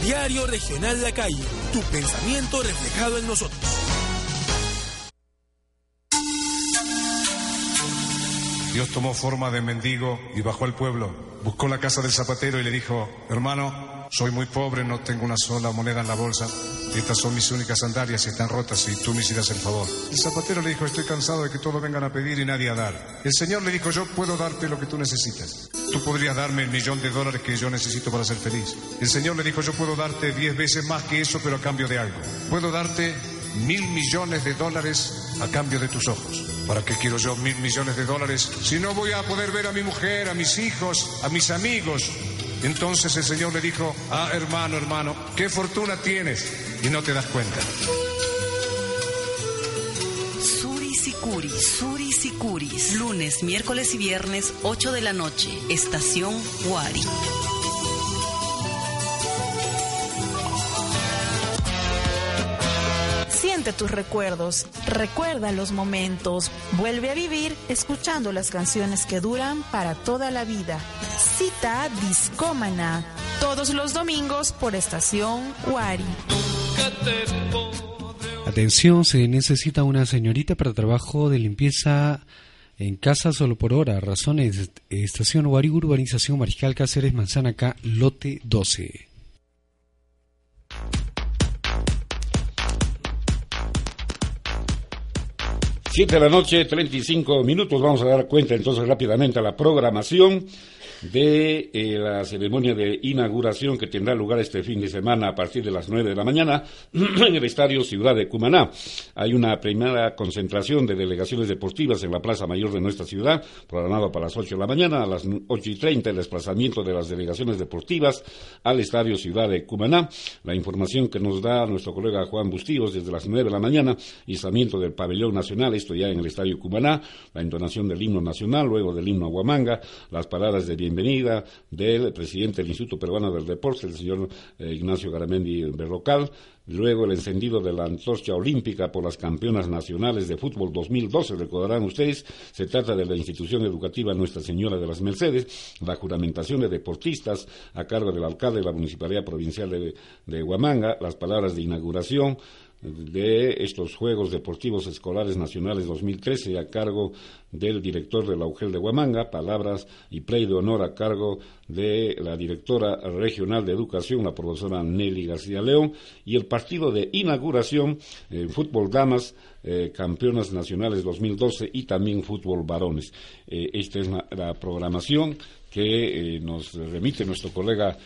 [SPEAKER 9] Diario Regional La Calle, tu pensamiento reflejado en nosotros.
[SPEAKER 10] Dios tomó forma de mendigo y bajó al pueblo. Buscó la casa del zapatero y le dijo, hermano, soy muy pobre, no tengo una sola moneda en la bolsa. Estas son mis únicas sandalias y están rotas y tú me hicieras el favor. El zapatero le dijo, estoy cansado de que todos vengan a pedir y nadie a dar. El Señor le dijo, yo puedo darte lo que tú necesitas. Tú podrías darme el millón de dólares que yo necesito para ser feliz. El Señor le dijo, yo puedo darte diez veces más que eso, pero a cambio de algo. Puedo darte mil millones de dólares a cambio de tus ojos. ¿Para qué quiero yo mil millones de dólares si no voy a poder ver a mi mujer, a mis hijos, a mis amigos? Entonces el Señor le dijo, ah, hermano, hermano, ¿qué fortuna tienes? Y no te das cuenta.
[SPEAKER 11] Surisicuris, Surisicuris, lunes, miércoles y viernes, 8 de la noche, estación Huari.
[SPEAKER 12] Siente tus recuerdos, recuerda los momentos, vuelve a vivir escuchando las canciones que duran para toda la vida. Cita Discómana, todos los domingos por estación Wari.
[SPEAKER 13] Atención, se necesita una señorita para trabajo de limpieza en casa solo por hora. Razones, estación urbanización Mariscal Cáceres, Manzana K, lote 12.
[SPEAKER 3] Siete de la noche, 35 minutos. Vamos a dar cuenta entonces rápidamente a la programación de eh, la ceremonia de inauguración que tendrá lugar este fin de semana a partir de las nueve de la mañana en el Estadio Ciudad de Cumaná. Hay una primera concentración de delegaciones deportivas en la Plaza Mayor de nuestra ciudad, programado para las ocho de la mañana, a las ocho y treinta el desplazamiento de las delegaciones deportivas al Estadio Ciudad de Cumaná. La información que nos da nuestro colega Juan Bustíos desde las nueve de la mañana, izamiento del pabellón nacional, esto ya en el Estadio Cumaná, la entonación del himno nacional, luego del himno Aguamanga, las paradas de bienvenida del presidente del Instituto Peruano del Deporte, el señor eh, Ignacio Garamendi Berrocal, luego el encendido de la antorcha olímpica por las campeonas nacionales de fútbol 2012, recordarán ustedes, se trata de la institución educativa Nuestra Señora de las Mercedes, la juramentación de deportistas a cargo del alcalde de la Municipalidad Provincial de, de Huamanga, las palabras de inauguración, de estos Juegos Deportivos Escolares Nacionales 2013 a cargo del director de la UGEL de Huamanga, palabras y play de honor a cargo de la directora regional de educación, la profesora Nelly García León, y el partido de inauguración en fútbol damas, eh, campeonas nacionales 2012 y también fútbol varones. Eh, esta es la, programación que eh, nos remite nuestro colega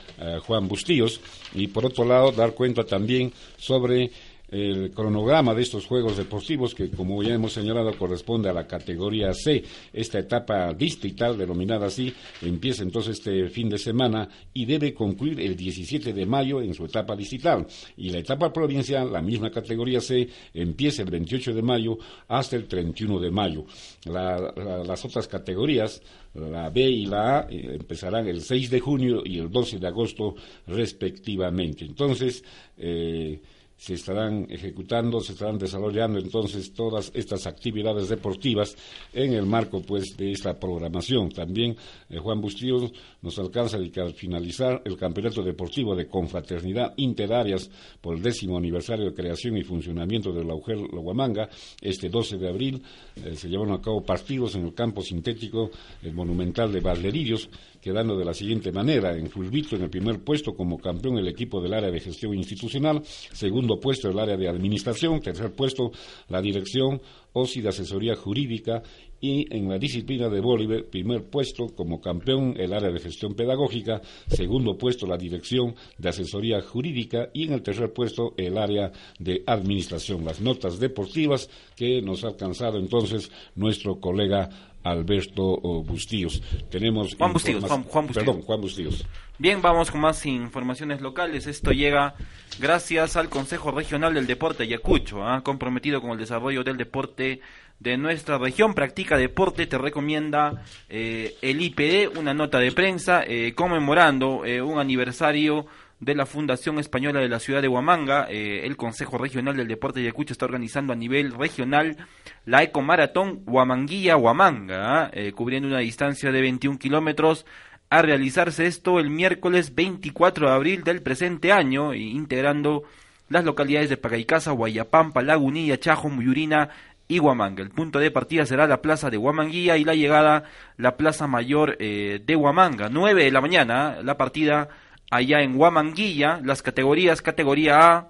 [SPEAKER 3] Juan Bustíos y por otro lado dar cuenta también sobre el cronograma de estos Juegos Deportivos que, como ya hemos señalado, corresponde a la categoría C. Esta etapa distrital, denominada así, empieza entonces este fin de semana y debe concluir el 17 de mayo en su etapa distrital. Y la etapa provincial, la misma categoría C, empieza el 28 de mayo hasta el 31 de mayo. La, la, las otras categorías, la B y la A, eh, empezarán el 6 de junio y el 12 de agosto respectivamente. Entonces, eh, se estarán ejecutando, se estarán desarrollando entonces todas estas actividades deportivas en el marco pues de esta programación. También eh, Juan Bustillo nos alcanza de que al finalizar el campeonato deportivo de confraternidad interáreas por el décimo aniversario de creación y funcionamiento de la Loguamanga, este 12 de abril eh, se llevaron a cabo partidos en el campo sintético el monumental de Valderillos, quedando de la siguiente manera. En Fulvito, en el primer puesto como campeón el equipo del área de gestión institucional, segundo puesto el área de administración, tercer puesto la dirección OSI de asesoría jurídica y en la disciplina de Bolívar, primer puesto como campeón el área de gestión pedagógica, segundo puesto la dirección de asesoría jurídica y en el tercer puesto el área de administración. Las notas deportivas que nos ha alcanzado entonces nuestro colega Alberto Bustíos. Tenemos
[SPEAKER 2] Juan Bustíos, Juan, Bustíos.
[SPEAKER 3] Perdón, Juan Bustíos.
[SPEAKER 2] Bien, vamos con más informaciones locales. Esto llega gracias al Consejo Regional del Deporte Ayacucho, ¿ah? comprometido con el desarrollo del deporte de nuestra región. Practica deporte, te recomienda eh, el IPD, una nota de prensa eh, conmemorando eh, un aniversario de la Fundación Española de la Ciudad de Huamanga. Eh, el Consejo Regional del Deporte de Ayacucho está organizando a nivel regional la Ecomaratón Huamanguilla-Huamanga, ¿ah? eh, cubriendo una distancia de 21 kilómetros. A realizarse esto el miércoles 24 de abril del presente año, integrando las localidades de Pagaicasa, Guayapampa, Lagunilla, Chajo, Muyurina y Huamanga. El punto de partida será la plaza de Huamanguilla y la llegada la plaza mayor eh, de Huamanga. 9 de la mañana, la partida allá en Huamanguilla, las categorías, categoría A,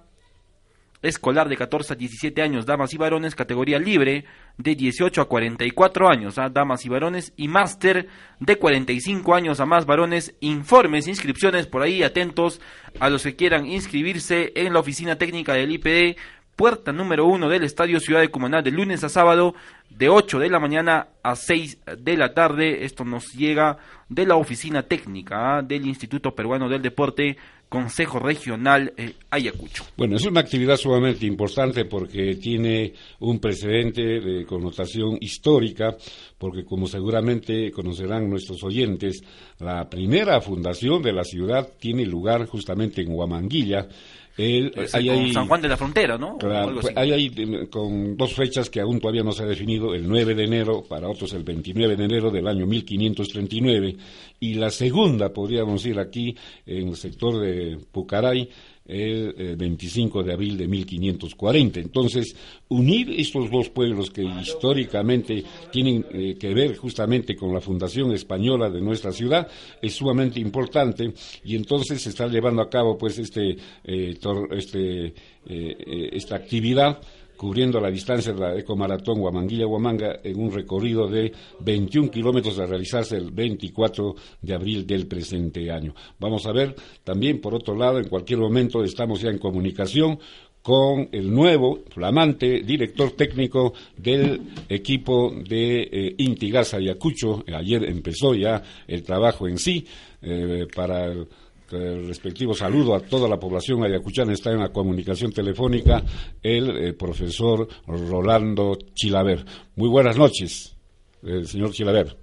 [SPEAKER 2] escolar de 14 a 17 años, damas y varones, categoría libre de 18 a 44 años, ¿ah? damas y varones, y máster de 45 años a más varones, informes, inscripciones, por ahí atentos a los que quieran inscribirse en la oficina técnica del IPD, puerta número uno del Estadio Ciudad de Cumaná, de lunes a sábado, de 8 de la mañana a 6 de la tarde. Esto nos llega de la oficina técnica ¿ah? del Instituto Peruano del Deporte, Consejo Regional eh, Ayacucho.
[SPEAKER 3] Bueno, es una actividad sumamente importante porque tiene un precedente de connotación histórica, porque como seguramente conocerán nuestros oyentes, la primera fundación de la ciudad tiene lugar justamente en Huamanguilla,
[SPEAKER 2] el, San Juan de la Frontera, ¿no?
[SPEAKER 3] Claro, pues, hay ahí con dos fechas que aún todavía no se ha definido, el 9 de enero, para otros el 29 de enero del año 1539, y la segunda, podríamos decir aquí, en el sector de Pucaray, el 25 eh, de abril de 1540. Entonces, unir estos dos pueblos que históricamente tienen eh, que ver justamente con la fundación española de nuestra ciudad es sumamente importante y entonces se está llevando a cabo pues este, eh, este esta actividad cubriendo la distancia de la Ecomaratón Huamanguilla-Huamanga en un recorrido de 21 kilómetros a realizarse el 24 de abril del presente año. Vamos a ver también, por otro lado, en cualquier momento estamos ya en comunicación con el nuevo, flamante director técnico del equipo de eh, Intigasa Ayacucho. Ayer empezó ya el trabajo en sí eh, para el respectivo saludo a toda la población ayacuchana. Está en la comunicación telefónica el eh, profesor Rolando Chilaver. Muy buenas noches, el señor Chilaver.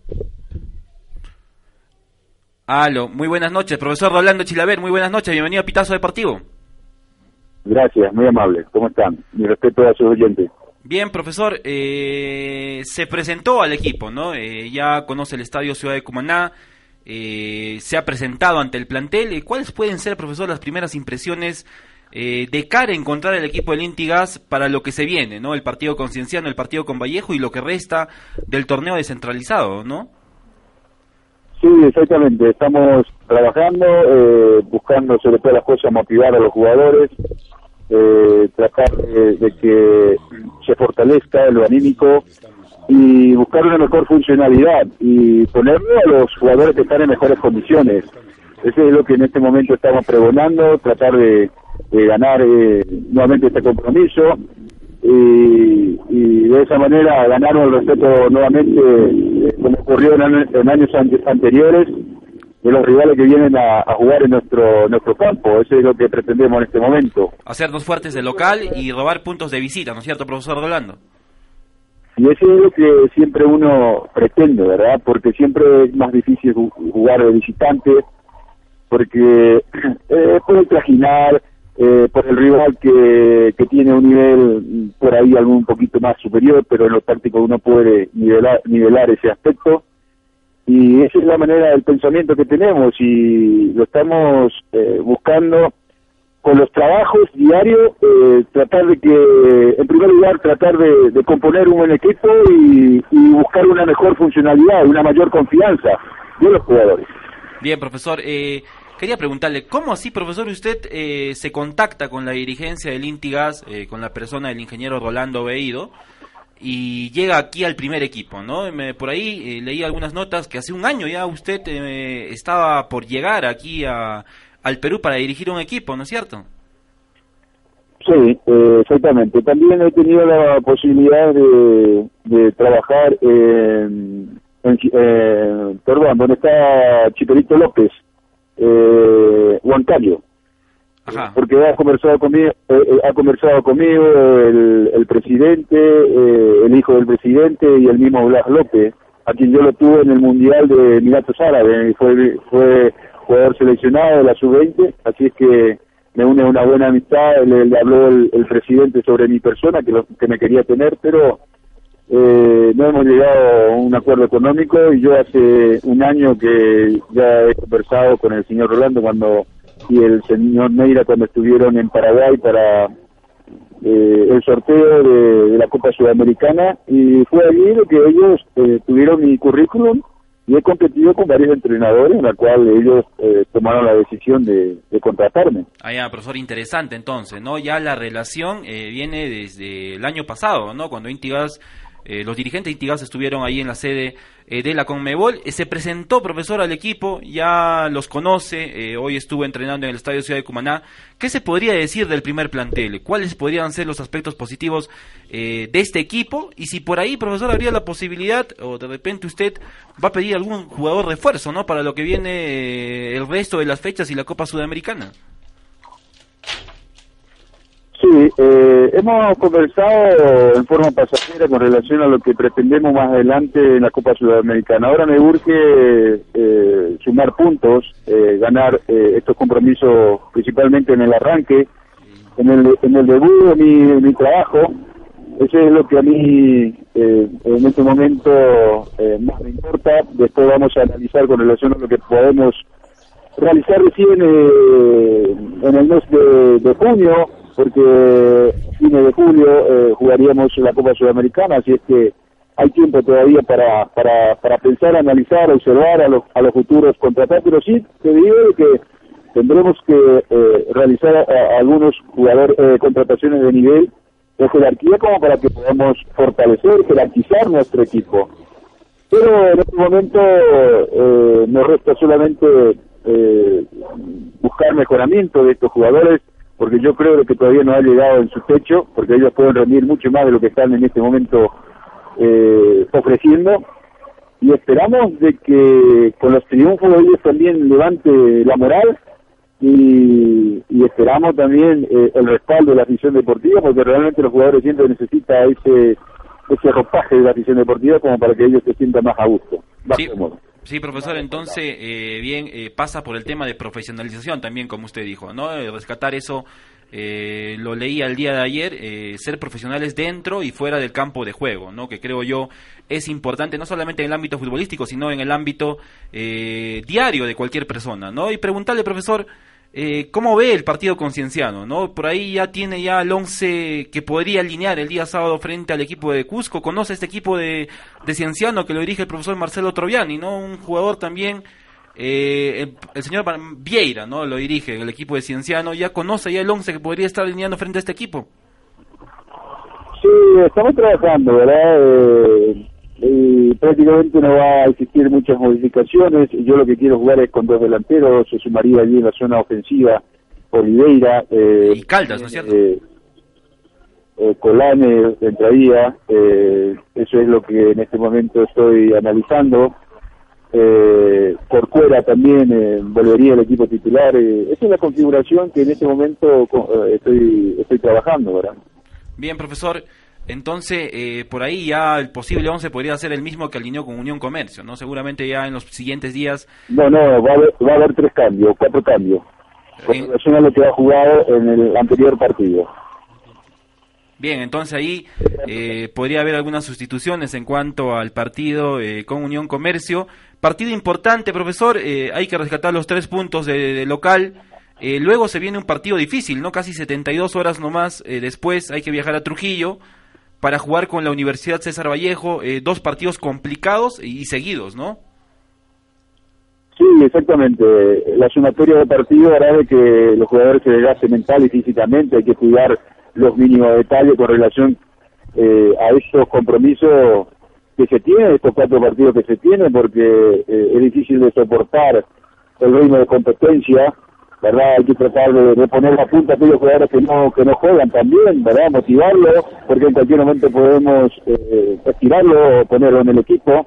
[SPEAKER 2] Aló, muy buenas noches, profesor Rolando Chilaver. Muy buenas noches, bienvenido a Pitazo Deportivo.
[SPEAKER 14] Gracias, muy amable. ¿Cómo están? Mi respeto a sus oyentes.
[SPEAKER 2] Bien, profesor, eh, se presentó al equipo, ¿no? Eh, ya conoce el estadio Ciudad de Cumaná, eh, se ha presentado ante el plantel. ¿Cuáles pueden ser, profesor, las primeras impresiones eh, de cara a encontrar el equipo del Intigas para lo que se viene, ¿no? El partido con Cienciano, el partido con Vallejo y lo que resta del torneo descentralizado, ¿no?
[SPEAKER 14] Sí, exactamente. Estamos trabajando, eh, buscando sobre todas las cosas motivar a los jugadores, eh, tratar de, que se fortalezca lo anímico y buscar una mejor funcionalidad y ponerlo a los jugadores que están en mejores condiciones. Eso es lo que en este momento estamos pregonando, tratar de, ganar eh, nuevamente este compromiso y, de esa manera ganar el respeto nuevamente, eh, como ocurrió en, años anteriores, de los rivales que vienen a, jugar en nuestro nuestro campo. Eso es lo que pretendemos en este momento.
[SPEAKER 2] Hacernos fuertes de local y robar puntos de visita, ¿no es cierto, profesor Rolando?
[SPEAKER 14] Y eso es lo que siempre uno pretende, ¿verdad? Porque siempre es más difícil jugar de visitante, porque eh, puede trajinar, eh, por el rival que, que tiene un nivel mm, por ahí algún poquito más superior, pero en lo táctico uno puede nivelar, nivelar ese aspecto. Y esa es la manera del pensamiento que tenemos y lo estamos eh, buscando con los trabajos diarios, eh, tratar de que, en primer lugar, tratar de, componer un buen equipo y, y buscar una mejor funcionalidad, una mayor confianza de los jugadores.
[SPEAKER 2] Bien, profesor. Eh, quería preguntarle, ¿cómo así, profesor, usted eh, se contacta con la dirigencia del Intigas, eh, con la persona del ingeniero Rolando Veído, y llega aquí al primer equipo, ¿no? Me- por ahí eh, leí algunas notas que hace un año ya usted eh, estaba por llegar aquí a, al Perú para dirigir un equipo, ¿no es cierto?
[SPEAKER 14] Sí, eh, exactamente. También he tenido la posibilidad de, de trabajar en, en, eh, perdón, donde está Chiperito López, eh, Huancayo. Porque ha conversado conmigo, eh, eh, ha conversado conmigo el, el presidente, eh, el hijo del presidente y el mismo Blas López, a quien yo lo tuve en el mundial de Emiratos Árabes, fue fue jugador seleccionado de la sub-20, así es que me une una buena amistad, le, habló el, el presidente sobre mi persona, que, lo, que me quería tener, pero eh, no hemos llegado a un acuerdo económico y yo hace un año que ya he conversado con el señor Rolando cuando y el señor Neira cuando estuvieron en Paraguay para eh, el sorteo de, de la Copa Sudamericana y fue allí lo que ellos eh, tuvieron mi currículum y he competido con varios entrenadores en la cual ellos eh, tomaron la decisión de, contratarme.
[SPEAKER 2] Ah, ya, profesor, interesante entonces, ¿no? Ya la relación eh, viene desde el año pasado, ¿no? Cuando Intigas, eh, los dirigentes Intigas estuvieron ahí en la sede eh, de la Conmebol. Eh, se presentó, profesor, al equipo, ya los conoce, hoy estuvo entrenando en el Estadio Ciudad de Cumaná. ¿Qué se podría decir del primer plantel? ¿Cuáles podrían ser los aspectos positivos de este equipo? Y si por ahí, profesor, habría la posibilidad, o de repente usted va a pedir algún jugador refuerzo, ¿no? Para lo que viene el resto de las fechas y la Copa Sudamericana.
[SPEAKER 14] Sí, eh, hemos conversado en forma pasajera con relación a lo que pretendemos más adelante en la Copa Sudamericana. Ahora me urge eh, sumar puntos, eh, ganar eh, estos compromisos principalmente en el arranque, en el, en el debut de mi, de mi trabajo. Eso es lo que a mí eh, en este momento eh, más me importa. Después vamos a analizar con relación a lo que podemos realizar recién en el mes de, de junio, porque fines de julio eh, jugaríamos la Copa Sudamericana, así es que hay tiempo todavía para, para, para pensar, analizar, observar a los, a los futuros contratados, pero sí te digo que tendremos que eh, realizar algunos jugadores, eh, contrataciones de nivel de jerarquía como para que podamos fortalecer, jerarquizar nuestro equipo. Pero en este momento eh, nos resta solamente eh, buscar mejoramiento de estos jugadores, porque yo creo que todavía no ha llegado en su techo, porque ellos pueden rendir mucho más de lo que están en este momento eh, ofreciendo. Y esperamos de que con los triunfos de ellos también levante la moral y, y esperamos también eh, el respaldo de la afición deportiva, porque realmente los jugadores siempre necesitan ese ese ropaje de la afición deportiva como para que ellos se sientan más a gusto, más
[SPEAKER 2] Sí.
[SPEAKER 14] cómodos.
[SPEAKER 2] Sí, profesor, entonces, eh, bien, eh, pasa por el tema de profesionalización también, como usted dijo, ¿no? Eh, rescatar eso, eh, lo leí el día de ayer, eh, ser profesionales dentro y fuera del campo de juego, ¿no? Que creo yo es importante, no solamente en el ámbito futbolístico, sino en el ámbito eh, diario de cualquier persona, ¿no? Y preguntarle, profesor, eh, ¿cómo ve el partido concienciano, no? Por ahí ya tiene ya el 11 que podría alinear el día sábado frente al equipo de Cusco, conoce este equipo de, de Cienciano que lo dirige el profesor Marcelo Troviani, ¿no? Un jugador también, eh, el, señor Vieira, ¿no? Lo dirige el equipo de Cienciano, ya conoce ya el 11 que podría estar alineando frente a este equipo.
[SPEAKER 14] Sí, estamos trabajando, ¿verdad? Eh, y prácticamente no va a existir muchas modificaciones. Yo lo que quiero jugar es con dos delanteros, se sumaría allí en la zona ofensiva Oliveira. Eh,
[SPEAKER 2] y Caldas, ¿no es cierto?
[SPEAKER 14] Eh, eh, Colane entraría, eh, eso es lo que en este momento estoy analizando. Eh, Corcuera también eh, volvería al equipo titular. eh, esa es la configuración que en este momento eh, estoy, estoy trabajando, ¿verdad?
[SPEAKER 2] Bien, profesor. Entonces, eh, por ahí ya el posible 11 podría ser el mismo que alineó con Unión Comercio, ¿no? Seguramente ya en los siguientes días
[SPEAKER 14] No, no, va a haber, va a haber tres cambios, cuatro cambios. con relación a lo que ha jugado en el anterior partido.
[SPEAKER 2] Bien, entonces ahí eh, podría haber algunas sustituciones en cuanto al partido eh, con Unión Comercio. Partido importante, profesor, eh, hay que rescatar los tres puntos de, de local. Eh, luego se viene un partido difícil, ¿no? Casi 72 horas nomás eh, después hay que viajar a Trujillo para jugar con la Universidad César Vallejo. eh, dos partidos complicados y, y seguidos, ¿no?
[SPEAKER 14] Sí, exactamente. La sumatoria de partido hará de que los jugadores se desgasten mental y físicamente. Hay que cuidar los mínimos detalles con relación eh, a estos compromisos que se tienen, estos cuatro partidos que se tienen, porque eh, es difícil de soportar el ritmo de competencia, ¿verdad? Hay que tratar de, de poner la punta a aquellos jugadores que no que no juegan también, ¿verdad? Motivarlo, porque en cualquier momento podemos eh, estirarlo o ponerlo en el equipo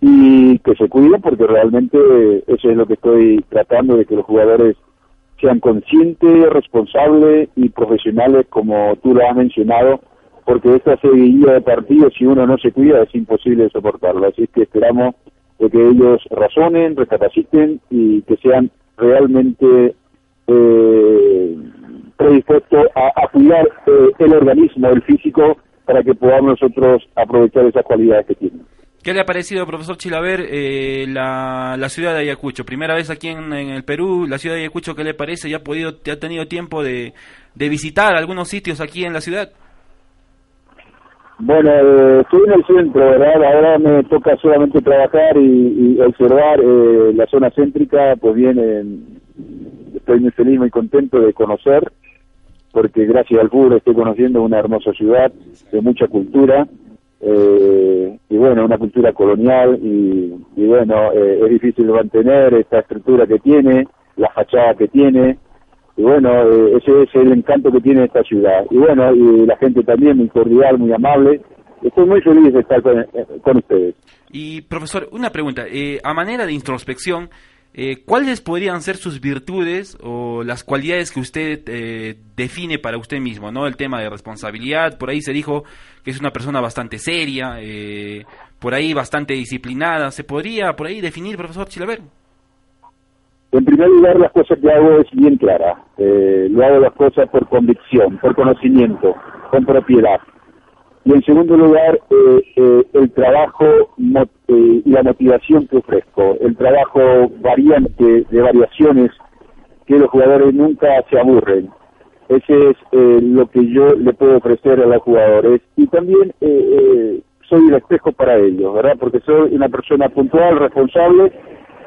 [SPEAKER 14] y que se cuiden porque realmente eso es lo que estoy tratando de que los jugadores sean conscientes, responsables y profesionales como tú lo has mencionado porque esta seguidilla de partidos si uno no se cuida es imposible soportarlo así que esperamos de que ellos razonen, recapaciten y que sean realmente eh, predispuestos a, a cuidar eh, el organismo, el físico para que podamos nosotros aprovechar esas cualidades que tienen.
[SPEAKER 2] ¿Qué le ha parecido, profesor Chilaver, eh, la, la ciudad de Ayacucho? Primera vez aquí en, el Perú, la ciudad de Ayacucho, ¿qué le parece? ¿Ya ha, podido, ha tenido tiempo de visitar algunos sitios aquí en la ciudad?
[SPEAKER 14] Bueno, eh, estoy en el centro, ¿verdad? Ahora me toca solamente trabajar y, y observar eh, la zona céntrica, pues bien, eh, estoy muy feliz, muy contento de conocer, porque gracias al fútbol estoy conociendo una hermosa ciudad de mucha cultura, eh, y bueno, una cultura colonial, y, y bueno, eh, es difícil mantener esta estructura que tiene, la fachada que tiene, y bueno, eh, ese es el encanto que tiene esta ciudad. Y bueno, y la gente también muy cordial, muy amable. Estoy muy feliz de estar con, eh, con ustedes.
[SPEAKER 2] Y, profesor, una pregunta. Eh, a manera de introspección, eh, ¿cuáles podrían ser sus virtudes o las cualidades que usted eh, define para usted mismo? no El tema de responsabilidad, por ahí se dijo que es una persona bastante seria, por ahí bastante disciplinada. ¿Se podría por ahí definir, profesor Chilaver?
[SPEAKER 14] En primer lugar, las cosas que hago es bien clara. Eh, lo hago las cosas por convicción, por conocimiento, con propiedad. Y en segundo lugar, eh, eh, el trabajo mo- eh, y la motivación que ofrezco. El trabajo variante de variaciones que los jugadores nunca se aburren. Ese es eh, lo que yo le puedo ofrecer a los jugadores. Y también soy el espejo para ellos, ¿verdad? Porque soy una persona puntual, responsable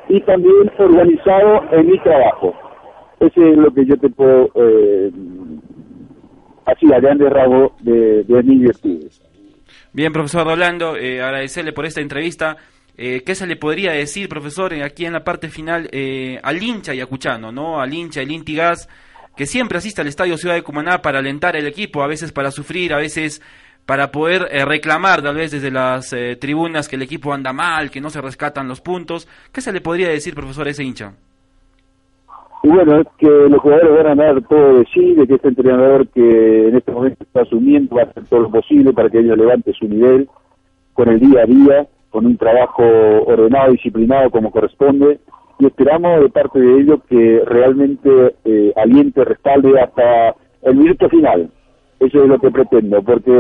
[SPEAKER 14] y también organizado en mi trabajo. Ese es lo que yo te puedo, eh, así a grande rasgo de, de mis virtudes.
[SPEAKER 2] Bien, profesor Rolando, eh, agradecerle por esta entrevista. Eh, ¿Qué se le podría decir, profesor, eh, aquí en la parte final eh, al hincha yacuchano, ¿no? Al hincha, el Intigas, que siempre asiste al Estadio Ciudad de Cumaná para alentar el equipo, a veces para sufrir, a veces para poder eh, reclamar, tal vez desde las eh, tribunas, que el equipo anda mal, que no se rescatan los puntos. ¿Qué se le podría decir, profesor, a ese hincha?
[SPEAKER 14] Y bueno, es que los jugadores van a dar todo de sí, de que este entrenador que en este momento está asumiendo va a hacer todo lo posible para que ellos levanten su nivel con el día a día, con un trabajo ordenado, disciplinado como corresponde, y esperamos de parte de ellos que realmente eh, aliente, respalde hasta el minuto final. Eso es lo que pretendo, porque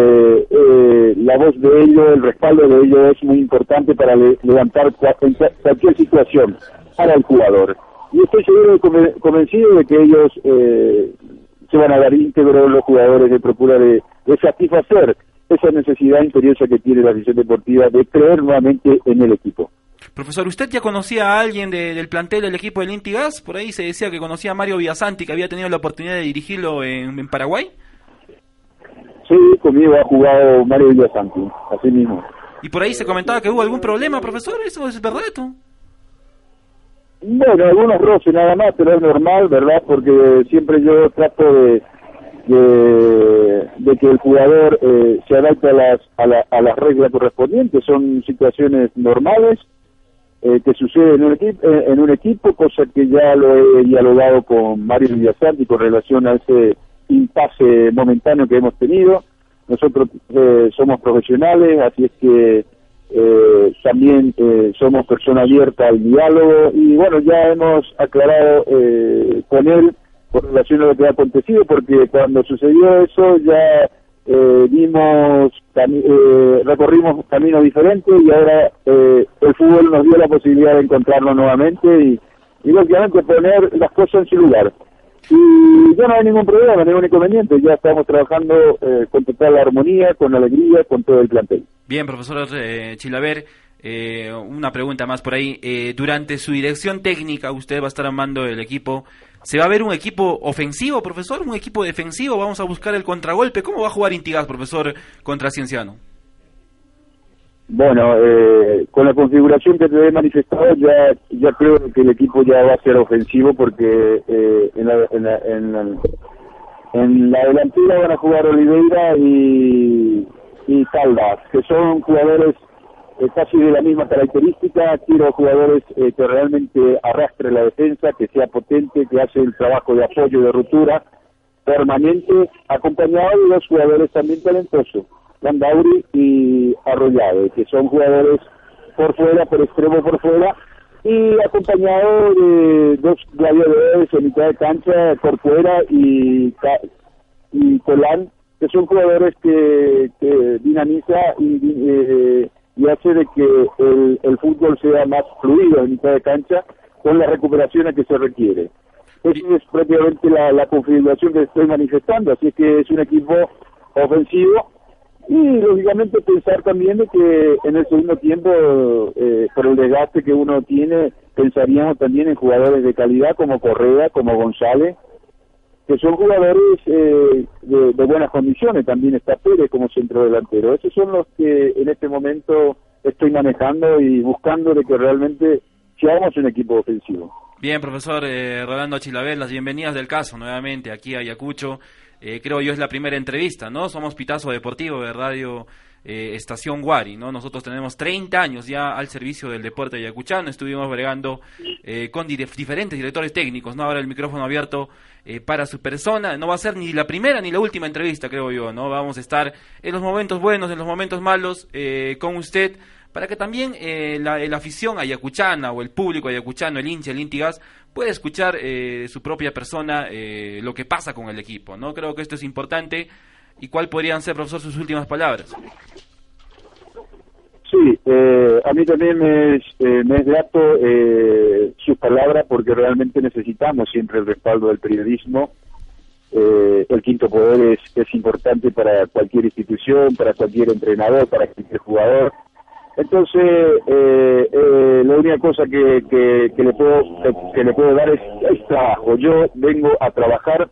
[SPEAKER 14] eh, la voz de ellos, el respaldo de ellos es muy importante para le- levantar cualquier situación para el jugador. Y estoy seguro conven- convencido de que ellos eh, se van a dar íntegros los jugadores de procura de, de satisfacer esa necesidad imperiosa que tiene la afición deportiva de creer nuevamente en el equipo.
[SPEAKER 2] Profesor, ¿usted ya conocía a alguien de- del plantel del equipo del Intigas? Por ahí se decía que conocía a Mario Villasanti, que había tenido la oportunidad de dirigirlo en Paraguay.
[SPEAKER 14] Sí, conmigo ha jugado Mario Villasanti, así mismo.
[SPEAKER 2] Y por ahí se comentaba que hubo algún problema, profesor. ¿Eso es verdad? esto?
[SPEAKER 14] Bueno, algunos roces nada más, pero es normal, ¿verdad? Porque siempre yo trato de, de, de que el jugador eh, se adapte a las, a, la- a las reglas correspondientes. Son situaciones normales eh, que suceden en un, equipo, en un equipo, cosa que ya lo he dialogado con Mario Villasanti con relación a ese impasse momentáneo que hemos tenido. Nosotros eh, somos profesionales, así es que eh, también eh, somos persona abierta al diálogo y bueno, ya hemos aclarado eh, con él con relación a lo que ha acontecido, porque cuando sucedió eso ya eh, vimos, eh, recorrimos caminos diferentes y ahora el fútbol nos dio la posibilidad de encontrarnos nuevamente y, y lógicamente poner las cosas en su lugar. Y ya no hay ningún problema, ningún inconveniente, ya estamos trabajando eh, con total armonía, con alegría, con todo el plantel.
[SPEAKER 2] Bien, profesor eh, Chilaver, eh, una pregunta más por ahí. Eh, durante su dirección técnica, usted va a estar armando el equipo. ¿Se va a ver un equipo ofensivo, profesor? ¿Un equipo defensivo? ¿Vamos a buscar el contragolpe? ¿Cómo va a jugar Intigas, profesor, contra Cienciano?
[SPEAKER 14] Bueno, eh, con la configuración que te he manifestado, ya ya creo que el equipo ya va a ser ofensivo porque eh, en, la, en, la, en, la, delantera van a jugar Oliveira y, y Caldas, que son jugadores eh, casi de la misma característica. Quiero jugadores eh, que realmente arrastren la defensa, que sea potente, que hace el trabajo de apoyo, de ruptura permanente, acompañado de dos jugadores también talentosos. Landauri y Arroyave, que son jugadores por fuera, por extremo por fuera, y acompañado de dos gladiadores en mitad de cancha por fuera y, y Colán, que son jugadores que, que dinamiza y, eh, y hace de que el, el fútbol sea más fluido en mitad de cancha con las recuperaciones que se requiere. Esa es prácticamente la, la configuración que estoy manifestando, así que es un equipo ofensivo y lógicamente pensar también de que en el segundo tiempo, eh, por el desgaste que uno tiene, pensaríamos también en jugadores de calidad como Correa, como González, que son jugadores eh, de, de, buenas condiciones. También está Pérez como centro delantero. Esos son los que en este momento estoy manejando y buscando de que realmente seamos un equipo ofensivo.
[SPEAKER 2] Bien, profesor eh, Rolando Chilabel, las bienvenidas del caso nuevamente aquí a Ayacucho. Eh, creo yo es la primera entrevista, ¿no? Somos Pitazo Deportivo de Radio eh, Estación Guari, ¿no? Nosotros tenemos 30 años ya al servicio del deporte ayacuchano, estuvimos bregando eh, con di diferentes directores técnicos, ¿no? Ahora el micrófono abierto eh, para su persona, no va a ser ni la primera ni la última entrevista, creo yo, ¿no? Vamos a estar en los momentos buenos, en los momentos malos, eh, con usted, para que también eh, la, la, afición ayacuchana o el público ayacuchano, el hincha, el intigas, pueda escuchar eh, su propia persona eh, lo que pasa con el equipo, ¿no? Creo que esto es importante. ¿Y cuál podrían ser, profesor, sus últimas palabras?
[SPEAKER 14] Sí, eh, a mí también me es, eh, grato eh, sus palabras porque realmente necesitamos siempre el respaldo del periodismo. Eh, el quinto poder es, es importante para cualquier institución, para cualquier entrenador, para cualquier jugador. Entonces, eh, eh, la única cosa que, que, que le puedo que, le puedo dar es, es trabajo. Yo vengo a trabajar,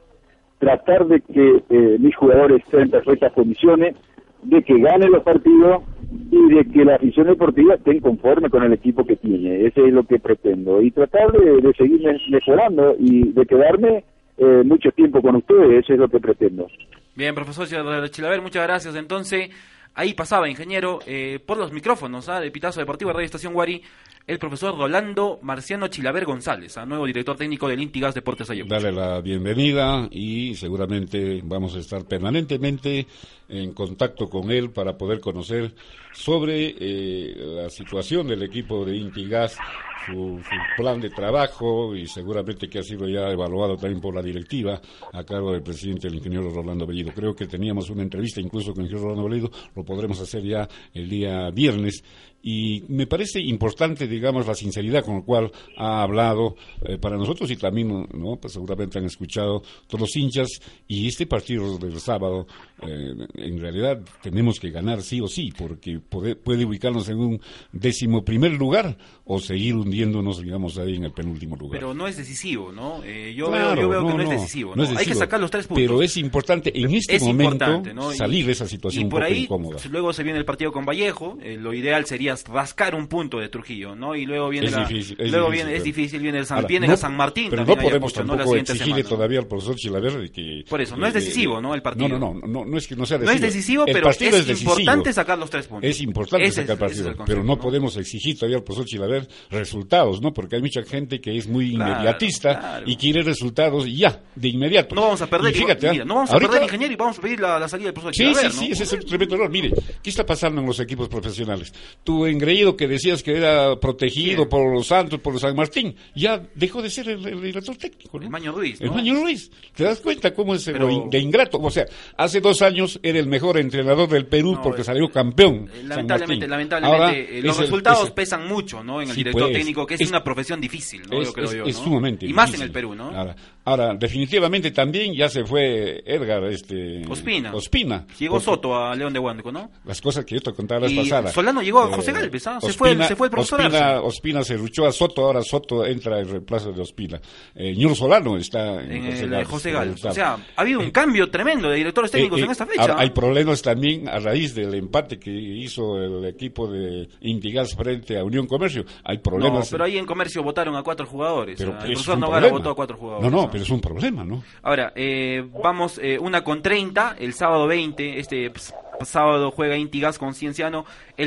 [SPEAKER 14] tratar de que eh, mis jugadores estén en perfectas condiciones, de que ganen los partidos y de que la afición deportiva esté conforme con el equipo que tiene. Ese es lo que pretendo. Y tratar de, de seguir mejorando y de quedarme eh, mucho tiempo con ustedes. Eso es lo que pretendo.
[SPEAKER 2] Bien, profesor Chilaver, muchas gracias. Entonces, ahí pasaba, ingeniero, eh, por los micrófonos ¿ah? de Pitazo Deportivo Radio Estación Guari, el profesor Rolando Marciano Chilaver González, ¿ah? nuevo director técnico del Intigas Deportes Ayacucho.
[SPEAKER 3] Dale la bienvenida y seguramente vamos a estar permanentemente en contacto con él para poder conocer sobre eh, la situación del equipo de Intigas, su, su, plan de trabajo y seguramente que ha sido ya evaluado también por la directiva a cargo del presidente, el ingeniero Rolando Bellido. Creo que teníamos una entrevista incluso con el ingeniero Rolando Bellido, lo podremos hacer ya el día viernes y me parece importante, digamos, la sinceridad con la cual ha hablado eh, para nosotros y también, ¿no? Pues seguramente han escuchado todos los hinchas y este partido del sábado, eh, en realidad tenemos que ganar sí o sí, porque puede, puede ubicarnos en un décimo primer lugar o seguir hundiéndonos, digamos, ahí en el penúltimo lugar.
[SPEAKER 2] Pero no es decisivo, ¿no? Eh, yo, claro, veo, yo veo no, que no, no, es decisivo, no, es decisivo. Hay que sacar los tres puntos.
[SPEAKER 3] Pero es importante en este
[SPEAKER 2] es
[SPEAKER 3] momento salir de esa situación
[SPEAKER 2] y por
[SPEAKER 3] un poco
[SPEAKER 2] ahí,
[SPEAKER 3] incómoda.
[SPEAKER 2] Luego se viene el partido con Vallejo, lo ideal sería rascar un punto de Trujillo, ¿no? Y luego viene
[SPEAKER 3] es
[SPEAKER 2] la,
[SPEAKER 3] difícil, es
[SPEAKER 2] luego
[SPEAKER 3] difícil,
[SPEAKER 2] viene es difícil viene el San,
[SPEAKER 3] Ahora,
[SPEAKER 2] viene
[SPEAKER 3] no,
[SPEAKER 2] a San Martín,
[SPEAKER 3] pero no podemos
[SPEAKER 2] Ayacucho,
[SPEAKER 3] tampoco
[SPEAKER 2] ¿no?
[SPEAKER 3] exigirle todavía al profesor Chilaver que
[SPEAKER 2] por eso no es decisivo, ¿no? El partido
[SPEAKER 3] no, no, no, no, no es que no sea
[SPEAKER 2] decisivo, no es decisivo, pero es,
[SPEAKER 3] es decisivo.
[SPEAKER 2] importante sacar los tres puntos.
[SPEAKER 3] Es importante
[SPEAKER 2] ese
[SPEAKER 3] sacar el partido,
[SPEAKER 2] concepto,
[SPEAKER 3] pero no, podemos exigir todavía al profesor Chilaver resultados, ¿no? Porque hay mucha gente que es muy
[SPEAKER 2] Claro,
[SPEAKER 3] inmediatista
[SPEAKER 2] claro.
[SPEAKER 3] y quiere resultados ya, de inmediato.
[SPEAKER 2] No vamos a perder,
[SPEAKER 3] Y fíjate,
[SPEAKER 2] mira,
[SPEAKER 3] ¿ah?
[SPEAKER 2] no vamos a
[SPEAKER 3] ahorita-
[SPEAKER 2] perder ingeniero y vamos a pedir la, la salida del profesor
[SPEAKER 3] Sí,
[SPEAKER 2] Chilaver,
[SPEAKER 3] sí,
[SPEAKER 2] ¿no?
[SPEAKER 3] sí, ese es el tremendo error. Mire, ¿qué está pasando en los equipos profesionales? Tu engreído que decías que era protegido por los Santos, por San Martín, ya dejó de ser el, el director técnico. ¿no?
[SPEAKER 2] El Maño Ruiz,
[SPEAKER 3] El
[SPEAKER 2] ¿no?
[SPEAKER 3] Maño Ruiz. ¿Te das cuenta cómo es
[SPEAKER 2] Pero-
[SPEAKER 3] de ingrato? O sea, hace dos años era el mejor entrenador del Perú porque salió campeón.
[SPEAKER 2] Eh, Lamentablemente, lamentablemente
[SPEAKER 3] Ahora
[SPEAKER 2] eh, los
[SPEAKER 3] es el-
[SPEAKER 2] resultados
[SPEAKER 3] es el-
[SPEAKER 2] pesan mucho, ¿no? En el
[SPEAKER 3] Sí,
[SPEAKER 2] director
[SPEAKER 3] pues,
[SPEAKER 2] técnico, que es,
[SPEAKER 3] es-
[SPEAKER 2] una profesión difícil, ¿no?
[SPEAKER 3] es,
[SPEAKER 2] yo creo
[SPEAKER 3] es-
[SPEAKER 2] yo,
[SPEAKER 3] es
[SPEAKER 2] ¿no?
[SPEAKER 3] sumamente
[SPEAKER 2] Y más en el Perú, ¿no?
[SPEAKER 3] Ahora, ahora, definitivamente también ya se fue Edgar este,
[SPEAKER 2] Ospina.
[SPEAKER 3] Ospina.
[SPEAKER 2] Llegó Soto a León de Huánuco, ¿no?
[SPEAKER 3] Las cosas que yo te contaba la vez
[SPEAKER 2] Y
[SPEAKER 3] pasada.
[SPEAKER 2] Solano llegó a
[SPEAKER 3] Eh,
[SPEAKER 2] José Galvez, ¿ah? Se fue se fue el profesor
[SPEAKER 3] Ospina,
[SPEAKER 2] Arce.
[SPEAKER 3] Ospina se luchó a Soto, ahora Soto entra en reemplazo de Ospina. Eh, Ñur Solano está en,
[SPEAKER 2] En
[SPEAKER 3] José
[SPEAKER 2] el
[SPEAKER 3] Galvez.
[SPEAKER 2] José Galvez. O sea, ha habido un cambio tremendo de directores técnicos
[SPEAKER 3] Eh, eh,
[SPEAKER 2] en esta fecha. ¿ah?
[SPEAKER 3] hay problemas también a raíz del empate que hizo el equipo de Indigas frente a Unión Comercio. Hay
[SPEAKER 2] No,
[SPEAKER 3] problemas.
[SPEAKER 2] pero ahí en comercio votaron a cuatro jugadores.
[SPEAKER 3] Pero
[SPEAKER 2] Ah, el profesor
[SPEAKER 3] problema.
[SPEAKER 2] votó a cuatro jugadores.
[SPEAKER 3] No, no. Pero es un problema, ¿no?
[SPEAKER 2] Ahora, eh, vamos, eh, una con 30, el sábado 20, este pues, sábado juega Intigas con Cienciano. El